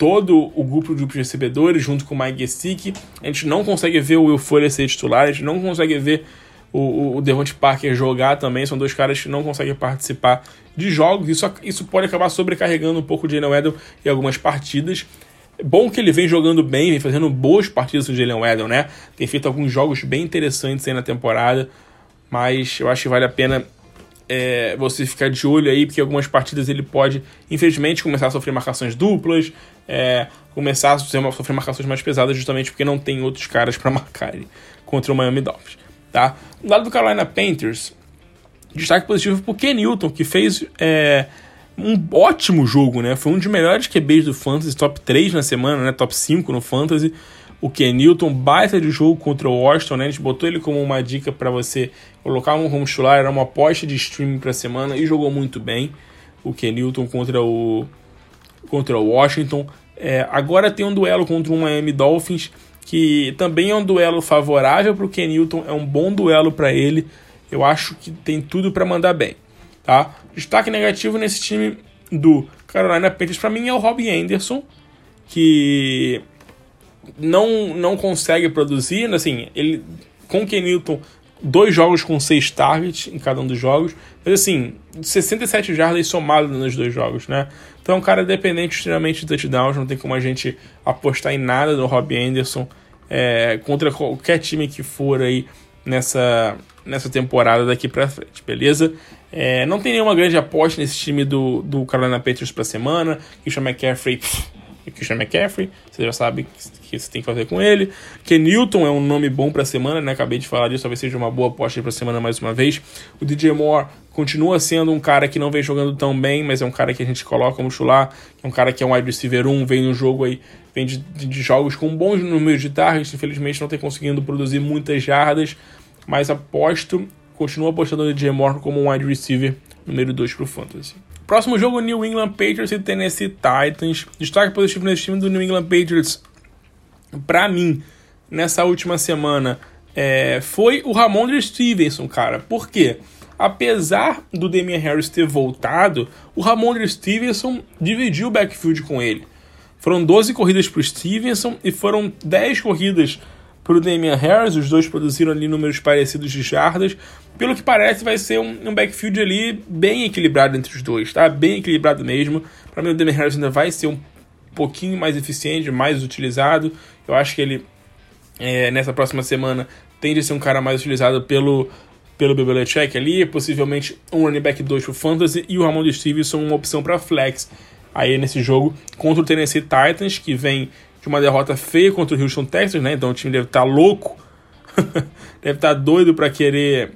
todo o grupo de recebedores junto com o Mike Gesicki. A gente não consegue ver o Will Fuller ser titular, a gente não consegue ver o, o Devonte Parker jogar também. São dois caras que não conseguem participar de jogos. Isso, isso pode acabar sobrecarregando um pouco o Jalen Weddle em algumas partidas. É bom que ele vem jogando bem, vem fazendo boas partidas o Jalen Weddle, né? Tem feito alguns jogos bem interessantes aí na temporada, mas eu acho que vale a pena é, você ficar de olho aí, porque algumas partidas ele pode, infelizmente, começar a sofrer marcações duplas, é, começar a sofrer marcações mais pesadas, justamente porque não tem outros caras para (laughs) marcar ele contra o Miami Dolphins. Tá? Do lado do Carolina Panthers, destaque positivo pro Ken Newton, que fez é, um ótimo jogo, né? Foi um dos melhores QBs do Fantasy, top 3 na semana, né? Top 5 no Fantasy o Kenilton, baita de jogo contra o Washington, né? A gente botou ele como uma dica para você colocar um home titular, era uma aposta de streaming para semana e jogou muito bem o Kenilton contra o contra o Washington. É, agora tem um duelo contra o Miami Dolphins que também é um duelo favorável para o Kenilton, é um bom duelo para ele. Eu acho que tem tudo para mandar bem, tá? Destaque negativo nesse time do Carolina Panthers para mim é o Robbie Anderson, que não, não consegue produzir, assim, ele com o Kenilton dois jogos com seis targets em cada um dos jogos. Mas assim, 67 jardas somadas nos dois jogos, né? Então é um cara dependente extremamente de touchdowns, não tem como a gente apostar em nada do Robbie Anderson é, contra qualquer time que for aí nessa, nessa temporada daqui pra frente, beleza? É, não tem nenhuma grande aposta nesse time do, do Carolina Panthers pra semana. Christian McCaffrey, pff, Christian McCaffrey, você já sabe o que você tem que fazer com ele. Ken Newton é um nome bom pra semana, né? Acabei de falar disso, talvez seja uma boa aposta pra semana mais uma vez. O DJ Moore continua sendo um cara que não vem jogando tão bem, mas é um cara que a gente coloca como chular. É um cara que é um wide receiver 1, vem no jogo aí, vem de, de jogos com bons números de targets, infelizmente não tem conseguindo produzir muitas jardas, mas aposto continua apostando no DJ Moore como um wide receiver número 2 para o Fantasy. Próximo jogo, New England Patriots e Tennessee Titans. Destaque positivo nesse time do New England Patriots, para mim, nessa última semana, é, foi o Ramondre Stevenson, cara. Por quê? Apesar do Damian Harris ter voltado, o Ramondre Stevenson dividiu o backfield com ele. Foram 12 corridas para Stevenson e foram 10 corridas o Damian Harris. Os dois produziram ali números parecidos de jardas pelo que parece, vai ser um, um, backfield ali bem equilibrado entre os dois, tá? Bem equilibrado mesmo. Para mim, o Damian Harris ainda vai ser um pouquinho mais eficiente, mais utilizado. Eu acho que ele, é, nessa próxima semana, tende a ser um cara mais utilizado pelo, pelo Belichick ali. Possivelmente um running back 2 pro Fantasy e o Ramon de Stevenson uma opção para flex aí nesse jogo contra o Tennessee Titans, que vem de uma derrota feia contra o Houston Texans, né? Então o time deve estar tá louco, (laughs) deve estar tá doido para querer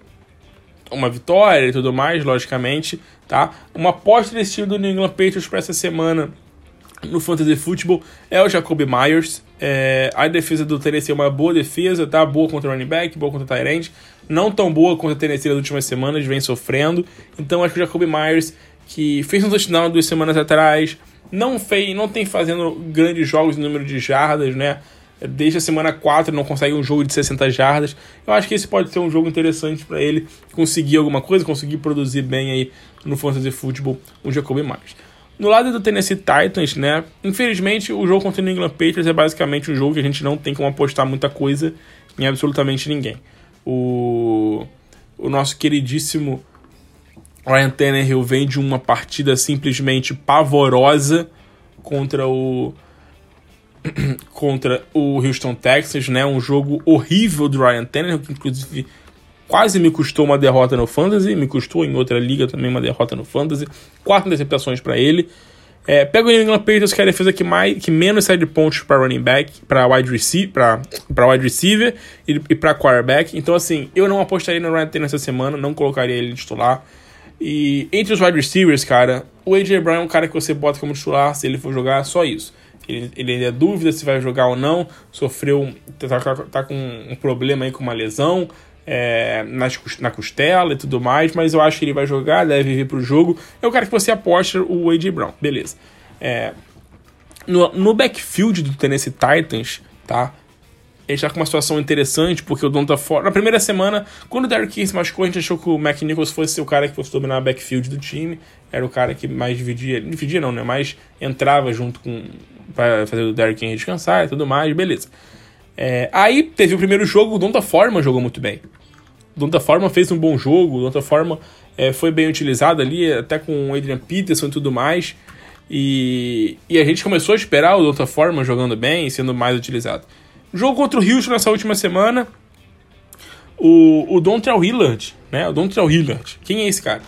uma vitória e tudo mais, logicamente, tá? Uma aposta desse time do New England Patriots para essa semana no Fantasy Football é o Jacoby Myers. É, a defesa do Tennessee é uma boa defesa, tá? Boa contra o running back, boa contra o Tyrant. Não tão boa contra o Tennessee nas últimas semanas, vem sofrendo. Então acho que o Jacoby Myers, que fez um touchdown duas semanas atrás, não fez, não tem fazendo grandes jogos em número de jardas, né? Desde a semana 4 não consegue um jogo de 60 jardas. Eu acho que esse pode ser um jogo interessante para ele conseguir alguma coisa, conseguir produzir bem aí no Fantasy Football o Jacoby Myers. No lado do Tennessee Titans, né? Infelizmente, o jogo contra o New England Patriots é basicamente um jogo que a gente não tem como apostar muita coisa em absolutamente ninguém. O, o nosso queridíssimo Ryan Tannehill vem de uma partida simplesmente pavorosa contra o (clears throat) contra o Houston Texans, né? Um jogo horrível do Ryan Tannehill, que inclusive quase me custou uma derrota no Fantasy, me custou em outra liga também uma derrota no Fantasy. Quatro interceptações para ele. É, pega o New England Patriots, que é a defesa que, mais, que menos sai de pontos para running back, para wide, receiver, pra, wide receiver e, e para quarterback. Então, assim, eu não apostaria no Ryan Tannehill essa semana, não colocaria ele titular. E entre os wide receivers, cara, o AJ Brown é um cara que você bota como titular se ele for jogar, só isso. Ele, ele ainda é dúvida se vai jogar ou não, sofreu, tá, tá, tá com um problema aí com uma lesão é, nas, na costela e tudo mais, mas eu acho que ele vai jogar, deve vir pro jogo. É o cara que você aposta o A.J. Brown, beleza. É, no, no backfield do Tennessee Titans, tá? Ele está com uma situação interessante, porque o Don tá fora. Na primeira semana, quando o Derrick King se machucou, a gente achou que o McNichols fosse o cara que fosse dominar o backfield do time. Era o cara que mais dividia. Dividia não, né? Mais entrava junto com para fazer o Derrick Henry descansar e tudo mais, beleza. É, aí teve o primeiro jogo, o Donta Forma jogou muito bem. O Donta Forma fez um bom jogo, o Donta Forma é, foi bem utilizado ali, até com o Adrian Peterson e tudo mais. E, e a gente começou a esperar o Donta Forma jogando bem e sendo mais utilizado. Jogo contra o Houston nessa última semana. O, o Dontrell Hillard, né? O Dontrell Hillard. Quem é esse cara?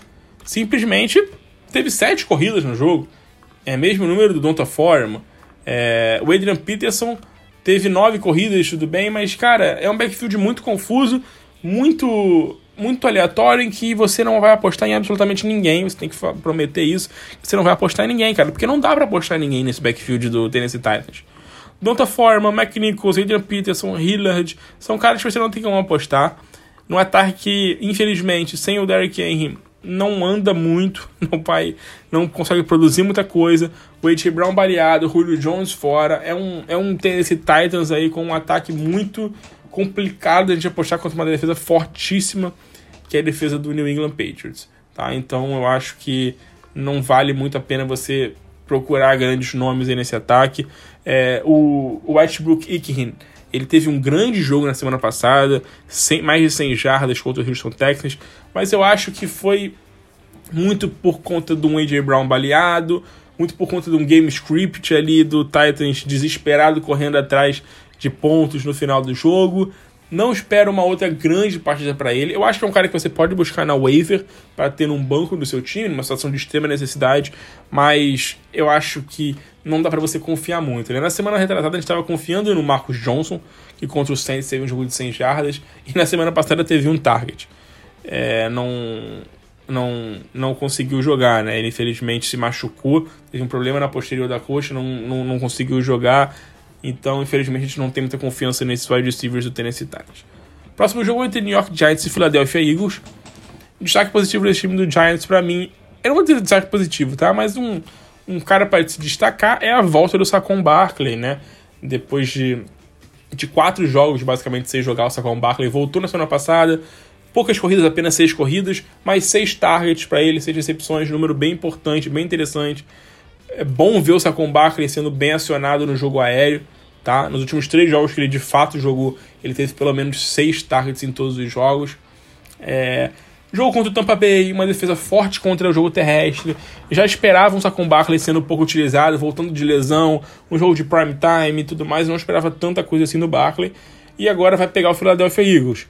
Simplesmente teve sete corridas no jogo. É mesmo número do Donta Forma. É, o Adrian Peterson teve nove corridas, tudo bem, mas, cara, é um backfield muito confuso, muito muito aleatório em que você não vai apostar em absolutamente ninguém. Você tem que prometer isso. Você não vai apostar em ninguém, cara, porque não dá para apostar em ninguém nesse backfield do Tennessee Titans. Donta Forma, McNichols, Adrian Peterson, Hillard, são caras que você não tem como apostar. No ataque que, infelizmente, sem o Derrick Henry, não anda muito, (laughs) não vai, não consegue produzir muita coisa. O A.J. Brown baleado, o Julio Jones fora. É um, é um Tennessee Titans aí com um ataque muito complicado de a gente apostar contra uma defesa fortíssima, que é a defesa do New England Patriots. Tá? Então eu acho que não vale muito a pena você procurar grandes nomes aí nesse ataque. É, o, Westbrook Ikhin, ele teve um grande jogo na semana passada, 100, mais de 100 jardas contra o Houston Texans, mas eu acho que foi muito por conta de um A.J. Brown baleado, muito por conta de um game script ali do Titans desesperado correndo atrás de pontos no final do jogo. Não espero uma outra grande partida para ele. Eu acho que é um cara que você pode buscar na waiver para ter num banco do seu time, numa situação de extrema necessidade, mas eu acho que não dá para você confiar muito. Né? Na semana retrasada a gente estava confiando no Marcos Johnson, que contra o Saints teve um jogo de 100 jardas, e na semana passada teve um target. É, não, não, não conseguiu jogar, né? Ele infelizmente se machucou, teve um problema na posterior da coxa, não, não, não conseguiu jogar. Então, infelizmente, a gente não tem muita confiança nesses wide receivers do Tennessee Titans. Próximo jogo entre New York Giants e Philadelphia Eagles. destaque positivo desse time do Giants, para mim, eu não vou dizer destaque positivo, tá? Mas um, um cara para se destacar é a volta do Saquon Barkley, né? Depois de, de quatro jogos, basicamente, sem jogar, o Saquon Barkley voltou na semana passada, poucas corridas, apenas seis corridas, mas seis targets para ele, seis recepções, número bem importante, bem interessante. É bom ver o Saquon Barkley sendo bem acionado no jogo aéreo, tá? Nos últimos três jogos que ele de fato jogou, ele teve pelo menos seis targets em todos os jogos. É... Jogo contra o Tampa Bay, uma defesa forte contra o jogo terrestre. Já esperavam o Saquon Barkley sendo um pouco utilizado, voltando de lesão, um jogo de prime time e tudo mais. Não esperava tanta coisa assim no Barkley. E agora vai pegar o Philadelphia Eagles.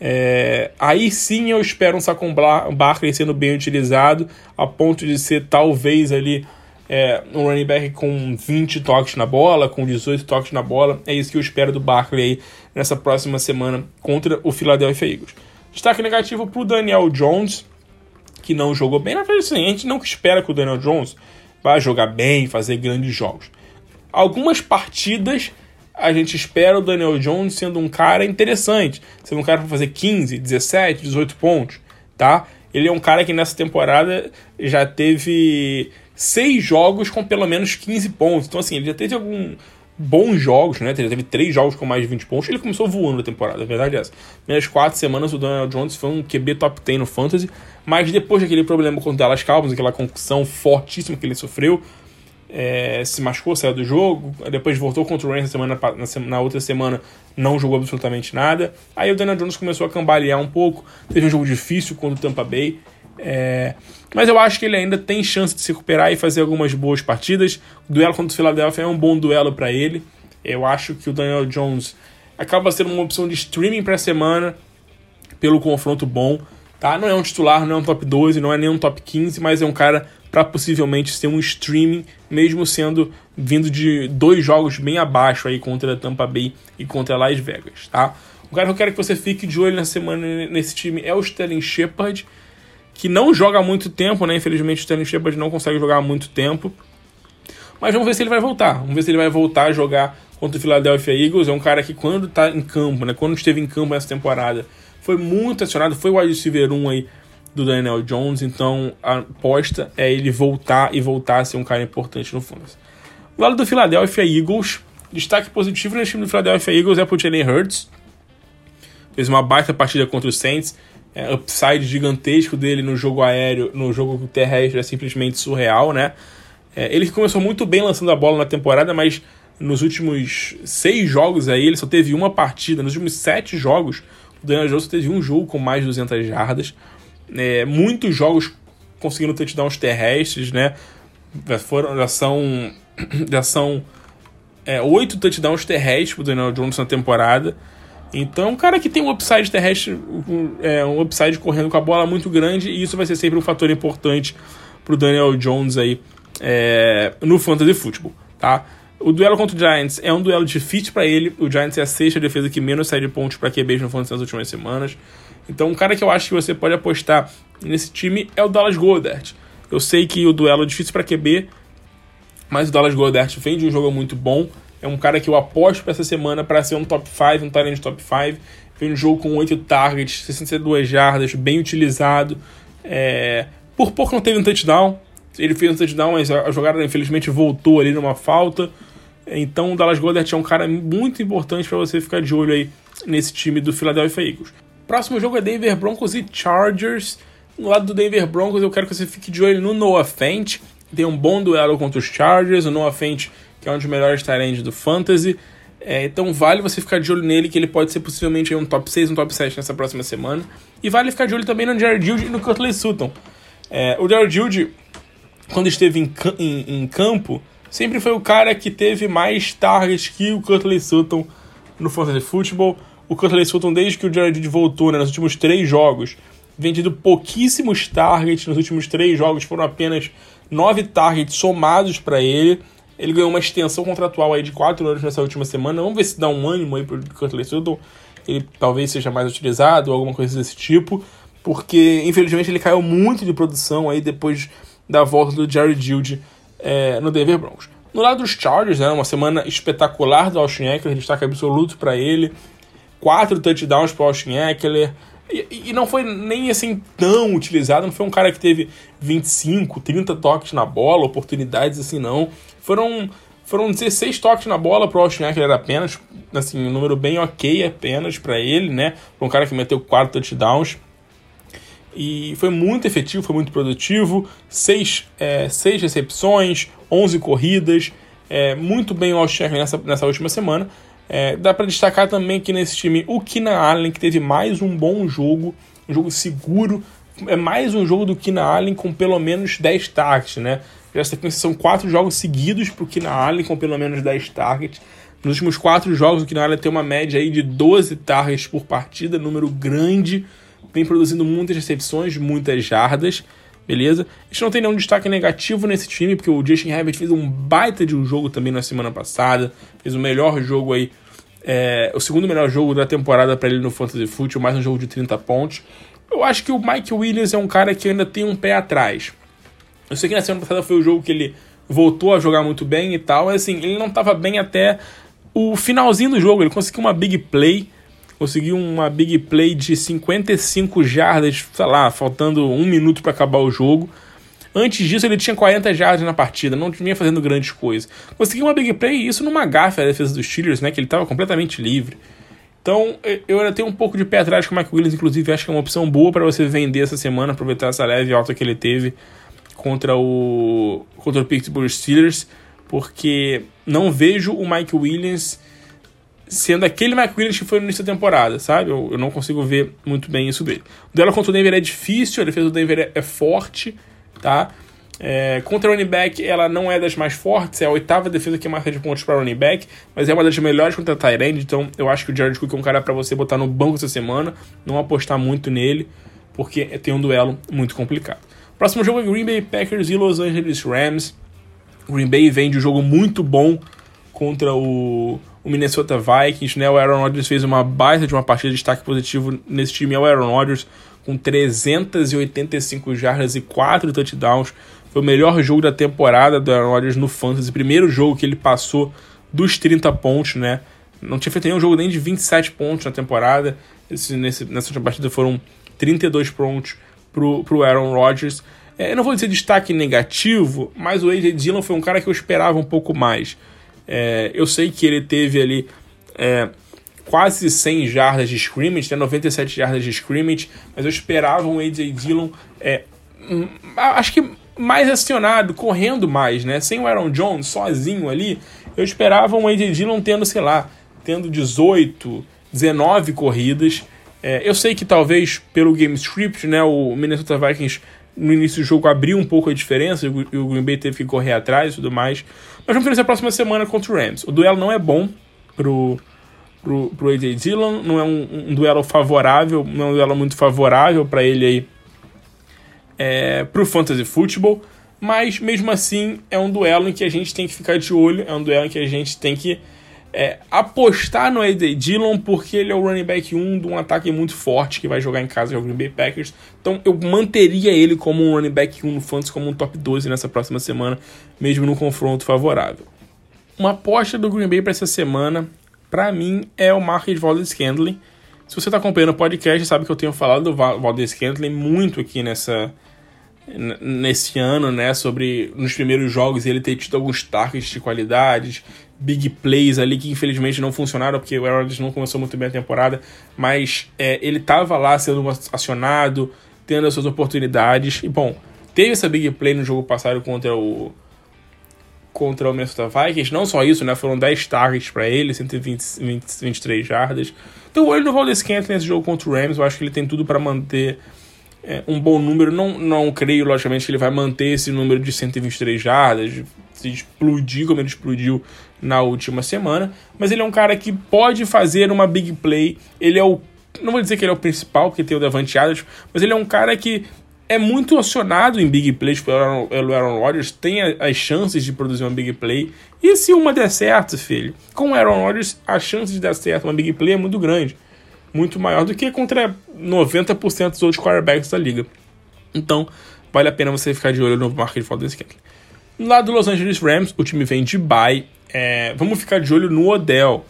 É, aí sim eu espero um Saquon Barkley sendo bem utilizado, a ponto de ser talvez ali é, um running back com 20 toques na bola, com 18 toques na bola. É isso que eu espero do Barkley aí nessa próxima semana contra o Philadelphia Eagles. Destaque negativo para o Daniel Jones, que não jogou bem. Na verdade, assim, a gente não espera que o Daniel Jones vá jogar bem, fazer grandes jogos. Algumas partidas a gente espera o Daniel Jones sendo um cara interessante, sendo um cara para fazer 15, 17, 18 pontos, tá? Ele é um cara que nessa temporada já teve seis jogos com pelo menos 15 pontos. Então, assim, ele já teve algum bons jogos, né? Ele teve três jogos com mais de 20 pontos. Ele começou voando a temporada, a verdade é essa. Nas quatro semanas, o Daniel Jones foi um QB top 10 no Fantasy, mas depois daquele problema com o Dallas Cowboys, aquela concussão fortíssima que ele sofreu, é, se machucou, saiu do jogo, depois voltou contra o Rams na, semana, na, na, outra semana, não jogou absolutamente nada. Aí o Daniel Jones começou a cambalear um pouco, teve um jogo difícil contra o Tampa Bay. É, mas eu acho que ele ainda tem chance de se recuperar e fazer algumas boas partidas. O duelo contra o Philadelphia é um bom duelo para ele. Eu acho que o Daniel Jones acaba sendo uma opção de streaming para a semana pelo confronto bom. Tá? Não é um titular, não é um top 12, não é nem um top 15, mas é um cara para possivelmente ser um streaming, mesmo sendo vindo de dois jogos bem abaixo aí contra a Tampa Bay e contra Las Vegas, tá? O cara que eu quero que você fique de olho na semana nesse time é o Sterling Shepard, que não joga há muito tempo, né? Infelizmente o Sterling Shepard não consegue jogar há muito tempo. Mas vamos ver se ele vai voltar. Vamos ver se ele vai voltar a jogar contra o Philadelphia Eagles. É um cara que quando tá em campo, né? Quando esteve em campo essa temporada, foi muito acionado, foi o wide receiver 1 aí do Daniel Jones, então a aposta é ele voltar e voltar a ser um cara importante no Fantasy. Do lado do Philadelphia Eagles, destaque positivo no time do Philadelphia Eagles é pro Jalen Hurts. Fez uma baita partida contra o Saints. É, upside gigantesco dele no jogo aéreo, no jogo terrestre é simplesmente surreal, né? É, ele começou muito bem lançando a bola na temporada, mas nos últimos seis jogos aí ele só teve uma partida. Nos últimos sete jogos, o Daniel Jones teve um jogo com mais de 200 jardas é, muitos jogos conseguindo touchdowns terrestres, né? Já, foram, já são, (clears throat) já são é, oito touchdowns terrestres pro Daniel Jones na temporada. Então, um cara que tem um upside terrestre, um, é, um upside correndo com a bola muito grande, e isso vai ser sempre um fator importante pro Daniel Jones aí é, no Fantasy Football, tá? O duelo contra o Giants é um duelo difícil para ele. O Giants é a sexta defesa que menos sai de pontos para QBs no Fantasy nas últimas semanas. Então, um cara que eu acho que você pode apostar nesse time é o Dallas Goddard. Eu sei que o duelo é difícil para QB, mas o Dallas Goddard vem de um jogo muito bom. É um cara que eu aposto para essa semana para ser um top 5, um talent top 5. Vem um jogo com 8 targets, 62 jardas, bem utilizado. É... Por pouco não teve um touchdown. Ele fez um touchdown, mas a jogada infelizmente voltou ali numa falta. Então o Dallas Goddard é um cara muito importante para você ficar de olho aí nesse time do Philadelphia Eagles. Próximo jogo é Denver Broncos e Chargers. No lado do Denver Broncos, eu quero que você fique de olho no Noah Fent, tem um bom duelo contra os Chargers, o Noah Fent, que é um dos melhores talentos do Fantasy. É, então vale você ficar de olho nele, que ele pode ser possivelmente um top 6, um top 7 nessa próxima semana. E vale ficar de olho também no Jared Judy e no Curtis Sutton. É, o Jared Judy, quando esteve em, em, em, campo, sempre foi o cara que teve mais targets que o Curtis Sutton no Fantasy Football. O Curtis Sutton, desde que o Jared Judy voltou né, nos últimos três jogos, vendido pouquíssimos targets nos últimos três jogos, foram apenas nove targets somados para ele. Ele ganhou uma extensão contratual aí de 4 anos nessa última semana. Vamos ver se dá um ânimo aí pro Curtis Sutton. Ele talvez seja mais utilizado ou alguma coisa desse tipo. Porque, infelizmente, ele caiu muito de produção aí depois da volta do Jared Judy é, no Denver Broncos. No lado dos Chargers, né, uma semana espetacular do Austin Eckler, destaque absoluto para ele. Quatro touchdowns para Austin Eckler. E, e, não foi nem assim tão utilizado, não foi um cara que teve 25, 30 toques na bola, oportunidades assim não. Foram foram 16 toques na bola pro Eckler apenas, assim, um número bem ok apenas para ele, né? Foi um cara que meteu 4 touchdowns. E foi muito efetivo, foi muito produtivo. 6 é, seis recepções, 11 corridas. É, muito bem o Austin nessa, nessa última semana. É, dá para destacar também que nesse time o Keenan Allen, que teve mais um bom jogo, um jogo seguro. É mais um jogo do Keenan Allen com pelo menos 10 targets, né? Já são quatro jogos seguidos para o Keenan Allen com pelo menos 10 targets. Nos últimos quatro jogos, o Keenan Allen tem uma média aí de 12 targets por partida, número grande. Vem produzindo muitas recepções, muitas jardas beleza? A gente não tem nenhum destaque negativo nesse time, porque o Justin Herbert fez um baita de um jogo também na semana passada, fez o melhor jogo aí, é, o segundo melhor jogo da temporada para ele no Fantasy Football, mais um jogo de 30 pontos. Eu acho que o Mike Williams é um cara que ainda tem um pé atrás. Eu sei que na semana passada foi o jogo que ele voltou a jogar muito bem e tal, mas assim, ele não estava bem até o finalzinho do jogo, ele conseguiu uma big play, conseguiu uma big play de 55 jardas, sei lá, faltando um minuto para acabar o jogo. Antes disso, ele tinha 40 jardas na partida, não vinha fazendo grandes coisas. Conseguiu uma big play e isso numa gafe a defesa dos Steelers, né, que ele estava completamente livre. Então, eu ainda tenho um pouco de pé atrás com o Mike Williams, inclusive acho que é uma opção boa para você vender essa semana, aproveitar essa leve alta que ele teve contra o contra o Pittsburgh Steelers, porque não vejo o Mike Williams sendo aquele Mike Williams que foi no início da temporada, sabe? Eu, eu não consigo ver muito bem isso dele. O duelo contra o Denver é difícil, a defesa do Denver é, é forte, tá? É, contra o running back, ela não é das mais fortes, é a oitava defesa que marca de pontos para running back, mas é uma das melhores contra Tyrande, então eu acho que o Jared Cook é um cara para você botar no banco essa semana, não apostar muito nele, porque tem um duelo muito complicado. Próximo jogo é Green Bay Packers e Los Angeles Rams. Green Bay vem de um jogo muito bom contra o o Minnesota Vikings, né? O Aaron Rodgers fez uma baita de uma partida de destaque positivo nesse time. É o Aaron Rodgers com 385 jardas e 4 touchdowns. Foi o melhor jogo da temporada do Aaron Rodgers no Fantasy. Primeiro jogo que ele passou dos 30 pontos, né? Não tinha feito nenhum jogo nem de 27 pontos na temporada. Esse, nesse, nessa última partida foram 32 pontos pro, pro Aaron Rodgers. É, eu não vou dizer destaque negativo, mas o AJ Dillon foi um cara que eu esperava um pouco mais. É, eu sei que ele teve ali é, quase 100 jardas de scrimmage, né, 97 jardas de scrimmage, mas eu esperava um AJ Dillon, é, hum, acho que mais acionado, correndo mais, né? Sem o Aaron Jones sozinho ali, eu esperava um AJ Dillon tendo, sei lá, tendo 18, 19 corridas. É, eu sei que talvez pelo game script, né, o Minnesota Vikings no início do jogo abriu um pouco a diferença e o Green Bay teve que correr atrás e tudo mais. Mas vamos ver essa próxima semana contra o Rams. O duelo não é bom pro, pro, pro AJ Dillon, não é um, um duelo favorável, não é um duelo muito favorável para ele aí é, pro Fantasy Football, mas mesmo assim é um duelo em que a gente tem que ficar de olho, é um duelo em que a gente tem que é, apostar no AJ Dillon porque ele é o running back 1 de um ataque muito forte que vai jogar em casa com o Green Bay Packers. Então eu manteria ele como um running back 1 no Fantasy, como um top 12 nessa próxima semana, mesmo no confronto favorável. Uma aposta do Green Bay para essa semana, para mim, é o Marcus Valdez Scandling. Se você está acompanhando o podcast, sabe que eu tenho falado do Valdez Scandling muito aqui nessa, nesse ano, né, sobre nos primeiros jogos ele ter tido alguns targets de qualidades, big plays ali que infelizmente não funcionaram porque o Aaron não começou muito bem a temporada, mas é, ele estava lá sendo acionado, tendo as suas oportunidades e bom, teve essa big play no jogo passado contra o contra o Minnesota Vikings. Não só isso, né? Foram 10 targets para ele, 120, 20, 23 jardas. Então, olho no Valdez Scantling nesse jogo contra o Rams, eu acho que ele tem tudo para manter é, um bom número. Não, não creio, logicamente, que ele vai manter esse número de 123 jardas, se explodir como ele explodiu na última semana. Mas ele é um cara que pode fazer uma big play. Ele é o. Não vou dizer que ele é o principal, porque tem o Davante Adams, mas ele é um cara que é muito acionado em big plays pelo Aaron, pelo Aaron Rodgers, tem as chances de produzir uma big play. E se uma der certo, filho, com o Aaron Rodgers, a chance de dar certo uma big play é muito grande muito maior do que contra 90% dos outros quarterbacks da liga. Então, vale a pena você ficar de olho no market for this game. Lá do Los Angeles Rams, o time vem de bye. É, vamos ficar de olho no Odell.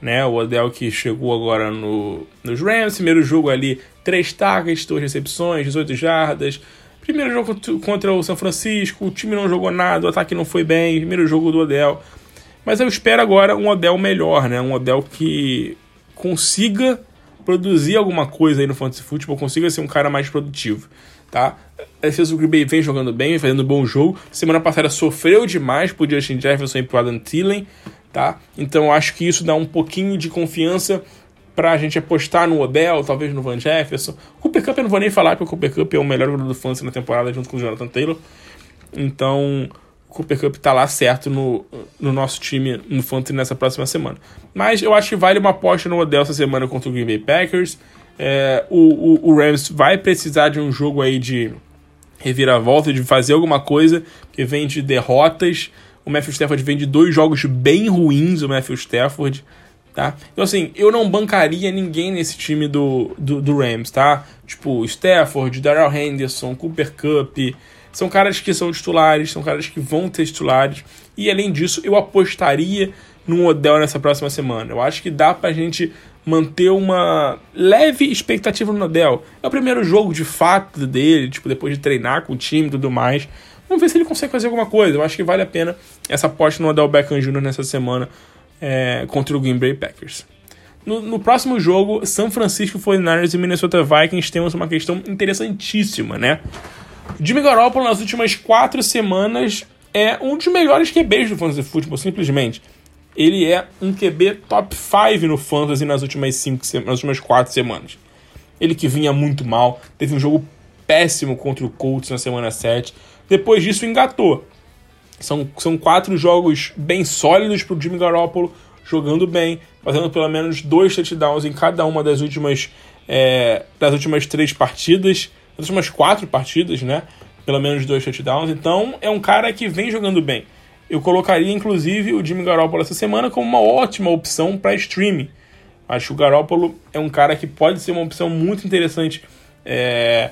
Né, o Odell que chegou agora no, nos Rams, primeiro jogo ali, 3 targets, 2 recepções, 18 jardas. Primeiro jogo contra o São Francisco, o time não jogou nada, o ataque não foi bem, primeiro jogo do Odell. Mas eu espero agora um Odell melhor, né? Um Odell que consiga produzir alguma coisa aí no fantasy football, consiga ser um cara mais produtivo, tá? A defesa do Green Bay vem jogando bem, fazendo um bom jogo. Semana passada sofreu demais por Justin Jefferson e pro Adam Thielen, tá? Então acho que isso dá um pouquinho de confiança pra gente apostar no Odell, talvez no Van Jefferson. O Cooper Cup eu não vou nem falar, porque o Cooper Cup é o melhor jogador do fantasy na temporada junto com o Jonathan Taylor. Então, Cooper Cup tá lá certo no, no nosso time no Fantasy nessa próxima semana. Mas eu acho que vale uma aposta no Odell essa semana contra o Green Bay Packers. É, o, o, o, Rams vai precisar de um jogo aí de reviravolta, de fazer alguma coisa, que vem de derrotas. O Matthew Stafford vem de dois jogos bem ruins, o Matthew Stafford. Tá? Então, assim, eu não bancaria ninguém nesse time do, do, do Rams, tá? Tipo, Stafford, Darrell Henderson, Cooper Cup, são caras que são titulares, são caras que vão ter titulares. E além disso, eu apostaria num Odell nessa próxima semana. Eu acho que dá pra gente manter uma leve expectativa no Odell. É o primeiro jogo de fato dele, tipo, depois de treinar com o time e tudo mais. Vamos ver se ele consegue fazer alguma coisa. Eu acho que vale a pena essa aposta no Odell Beckham Jr. nessa semana é, contra o Green Bay Packers. No, no, próximo jogo, São Francisco 49ers e Minnesota Vikings temos uma questão interessantíssima, né? Jimmy Garoppolo nas últimas quatro semanas é um dos melhores QBs do Fantasy Football, simplesmente. Ele é um QB top 5 no Fantasy nas últimas, cinco, nas últimas quatro semanas. Ele que vinha muito mal, teve um jogo péssimo contra o Colts na semana 7. Depois disso, engatou. São, são quatro jogos bem sólidos para o Jimmy Garoppolo, jogando bem, fazendo pelo menos dois touchdowns em cada uma das últimas, é, das últimas três partidas nas últimas quatro partidas, né? Pelo menos dois touchdowns. Então é um cara que vem jogando bem. Eu colocaria, inclusive, o Jimmy Garoppolo essa semana como uma ótima opção para streaming. Acho que o Garoppolo é um cara que pode ser uma opção muito interessante é...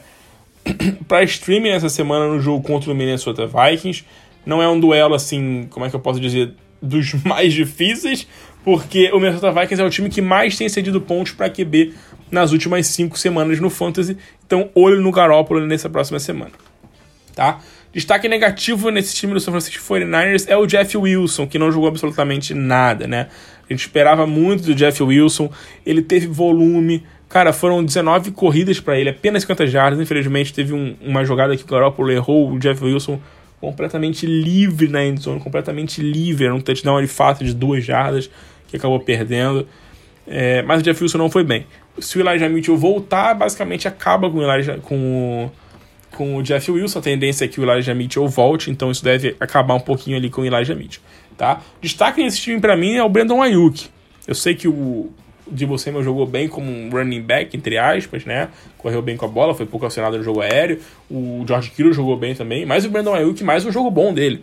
(clears throat) para streaming essa semana no jogo contra o Minnesota Vikings. Não é um duelo assim, como é que eu posso dizer, dos (laughs) mais difíceis, porque o Minnesota Vikings é o time que mais tem cedido pontos para QB nas últimas cinco semanas no Fantasy. Então, olho no Garoppolo nessa próxima semana. Tá? Destaque negativo nesse time do São Francisco 49ers é o Jeff Wilson, que não jogou absolutamente nada, né? A gente esperava muito do Jeff Wilson, ele teve volume, cara, foram 19 corridas para ele, apenas 50 jardas, infelizmente teve um, uma jogada que o Garoppolo errou, o Jeff Wilson completamente livre na endzone, completamente livre, era um touchdown de fato de duas jardas que acabou perdendo, é, mas o Jeff Wilson não foi bem se o Elijah Mitchell voltar, basicamente acaba com o, Elijah, com, com o Jeff Wilson. A tendência é que o Elijah Mitchell volte, então isso deve acabar um pouquinho ali com o Elijah Mitchell. Tá? Destaque nesse time para mim é o Brandon Ayuk. Eu sei que o Debo Samuel jogou bem como um running back, entre aspas, né? Correu bem com a bola, foi pouco acionado no jogo aéreo. O George Kittle jogou bem também, mas o Brandon Ayuk mais um jogo bom dele.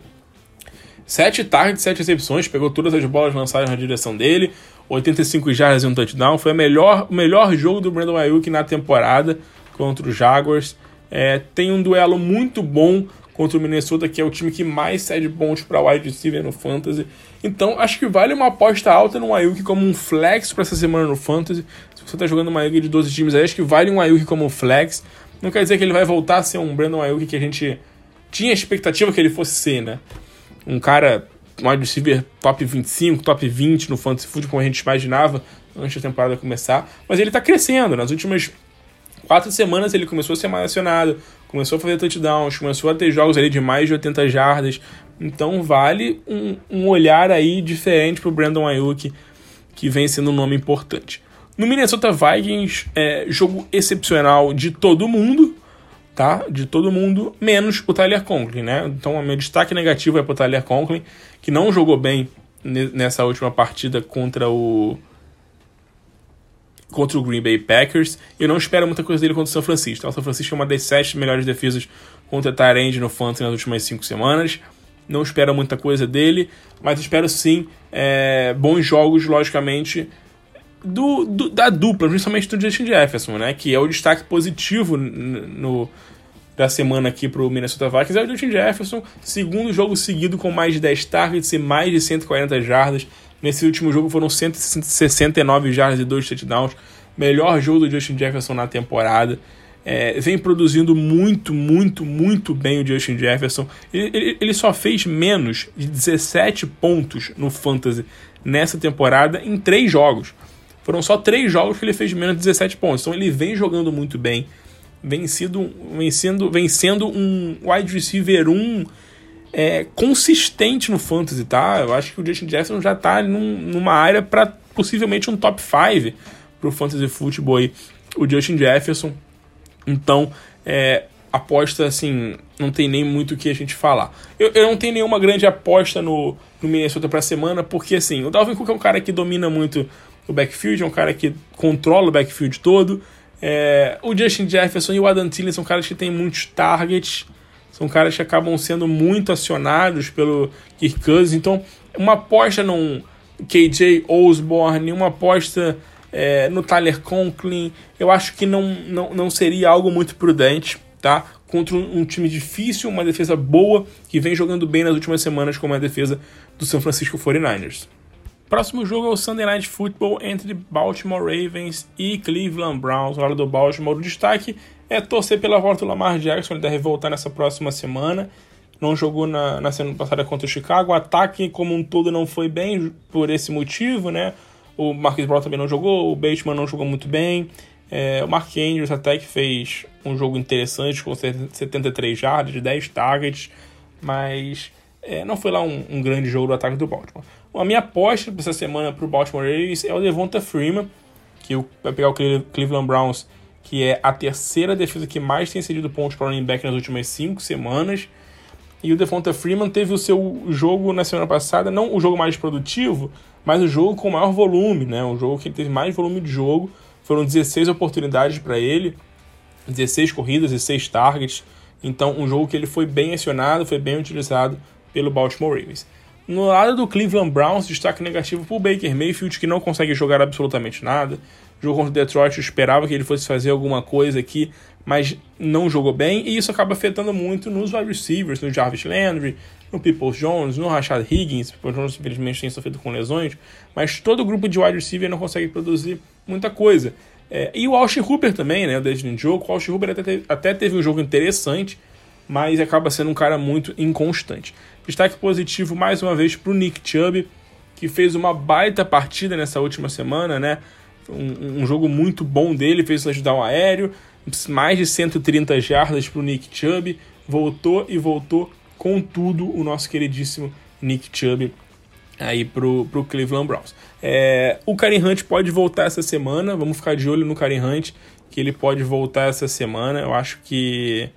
Sete targets, sete recepções, pegou todas as bolas lançadas na direção dele. 85 jardas e um touchdown. Foi a melhor, o melhor jogo do Brandon Ayuk na temporada contra os Jaguars. É, tem um duelo muito bom contra o Minnesota, que é o time que mais cede pontos para wide receiver no Fantasy. Então, acho que vale uma aposta alta no Ayuk como um flex para essa semana no Fantasy. Se você está jogando uma liga de 12 times aí, acho que vale um Ayuk como flex. Não quer dizer que ele vai voltar a ser um Brandon Ayuk que a gente tinha expectativa que ele fosse ser, né? Um cara wide receiver top 25, top 20 no fantasy football, como a gente imaginava antes da temporada começar. Mas ele está crescendo. Nas últimas quatro semanas ele começou a ser mais acionado, começou a fazer touchdowns, começou a ter jogos ali de mais de 80 jardas. Então vale um, um olhar aí diferente pro Brandon Ayuk, que vem sendo um nome importante. No Minnesota Vikings, é, jogo excepcional de todo mundo, tá? De todo mundo, menos o Tyler Conklin, né? Então, o meu destaque negativo é pro Tyler Conklin, que não jogou bem nessa última partida contra o contra o Green Bay Packers. Eu não espero muita coisa dele contra o São Francisco. Tá? O São Francisco é uma das sete melhores defesas contra Tyrande no Fantasy nas últimas cinco semanas. Não espero muita coisa dele, mas espero sim é, bons jogos, logicamente, do, do, da dupla, principalmente do Justin Jefferson, né? Que é o destaque positivo no, da semana aqui pro Minnesota Vikings. É o Justin Jefferson, segundo jogo seguido com mais de 10 targets e mais de 140 jardas. Nesse último jogo foram 169 jardas e 2 touchdowns. Melhor jogo do Justin Jefferson na temporada. É, vem produzindo muito, muito, muito bem o Justin Jefferson. Ele, ele, ele, só fez menos de 17 pontos no Fantasy nessa temporada em 3 jogos. Foram só três jogos que ele fez menos de 17 pontos. Então ele vem jogando muito bem. Sendo, vem sendo um wide receiver 1 é, consistente no fantasy, tá? Eu acho que o Justin Jefferson já tá num, numa área para possivelmente um top 5 pro fantasy football aí. O Justin Jefferson. Então, é, aposta assim, não tem nem muito o que a gente falar. Eu, eu não tenho nenhuma grande aposta no, no Minnesota pra semana, porque assim, o Dalvin Cook é um cara que domina muito o backfield, é um cara que controla o backfield todo. É, o Justin Jefferson e o Adam Thielen são caras que têm muitos targets, são caras que acabam sendo muito acionados pelo Kirk Cousins. Então, uma aposta num KJ Osborne, uma aposta é, no Tyler Conklin, eu acho que não, não, não seria algo muito prudente, tá? Contra um, um time difícil, uma defesa boa, que vem jogando bem nas últimas semanas, como a defesa do San Francisco 49ers. Próximo jogo é o Sunday Night Football entre Baltimore Ravens e Cleveland Browns. O do Baltimore, o destaque é torcer pela volta do Lamar Jackson, ele deve voltar nessa próxima semana. Não jogou na, na semana passada contra o Chicago. O ataque como um todo não foi bem por esse motivo, né? O Marcus Brown também não jogou, o Bateman não jogou muito bem. É, o Mark Andrews até que fez um jogo interessante com 73 jardas, 10 targets, mas é, não foi lá um, um grande jogo do ataque do Baltimore. A minha aposta para essa semana para o Baltimore Ravens é o Devonta Freeman, que vai pegar o Cleveland Browns, que é a terceira defesa que mais tem cedido pontos para o running back nas últimas cinco semanas. E o Devonta Freeman teve o seu jogo na semana passada, não o jogo mais produtivo, mas o jogo com maior volume, né? O jogo que teve mais volume de jogo. Foram 16 oportunidades para ele, 16 corridas e 6 targets. Então, um jogo que ele foi bem acionado, foi bem utilizado pelo Baltimore Ravens. No lado do Cleveland Browns, destaque negativo para o Baker Mayfield, que não consegue jogar absolutamente nada. Jogo contra o Detroit, eu esperava que ele fosse fazer alguma coisa aqui, mas não jogou bem, e isso acaba afetando muito nos wide receivers, no Jarvis Landry, no Peoples Jones, no Rashad Higgins, Peoples Jones infelizmente tem sofrido com lesões, mas todo o grupo de wide receiver não consegue produzir muita coisa. É, e o Austin Hooper também, né, o Desmond Joe, o Austin Hooper até teve, até teve um jogo interessante, mas acaba sendo um cara muito inconstante. Destaque positivo mais uma vez para o Nick Chubb, que fez uma baita partida nessa última semana, né? Um, um jogo muito bom dele, fez o touchdown aéreo, mais de 130 jardas para o Nick Chubb, voltou e voltou com tudo o nosso queridíssimo Nick Chubb aí pro, pro Cleveland Browns. É, o Karen Hunt pode voltar essa semana, vamos ficar de olho no Karen Hunt, que ele pode voltar essa semana. Eu acho que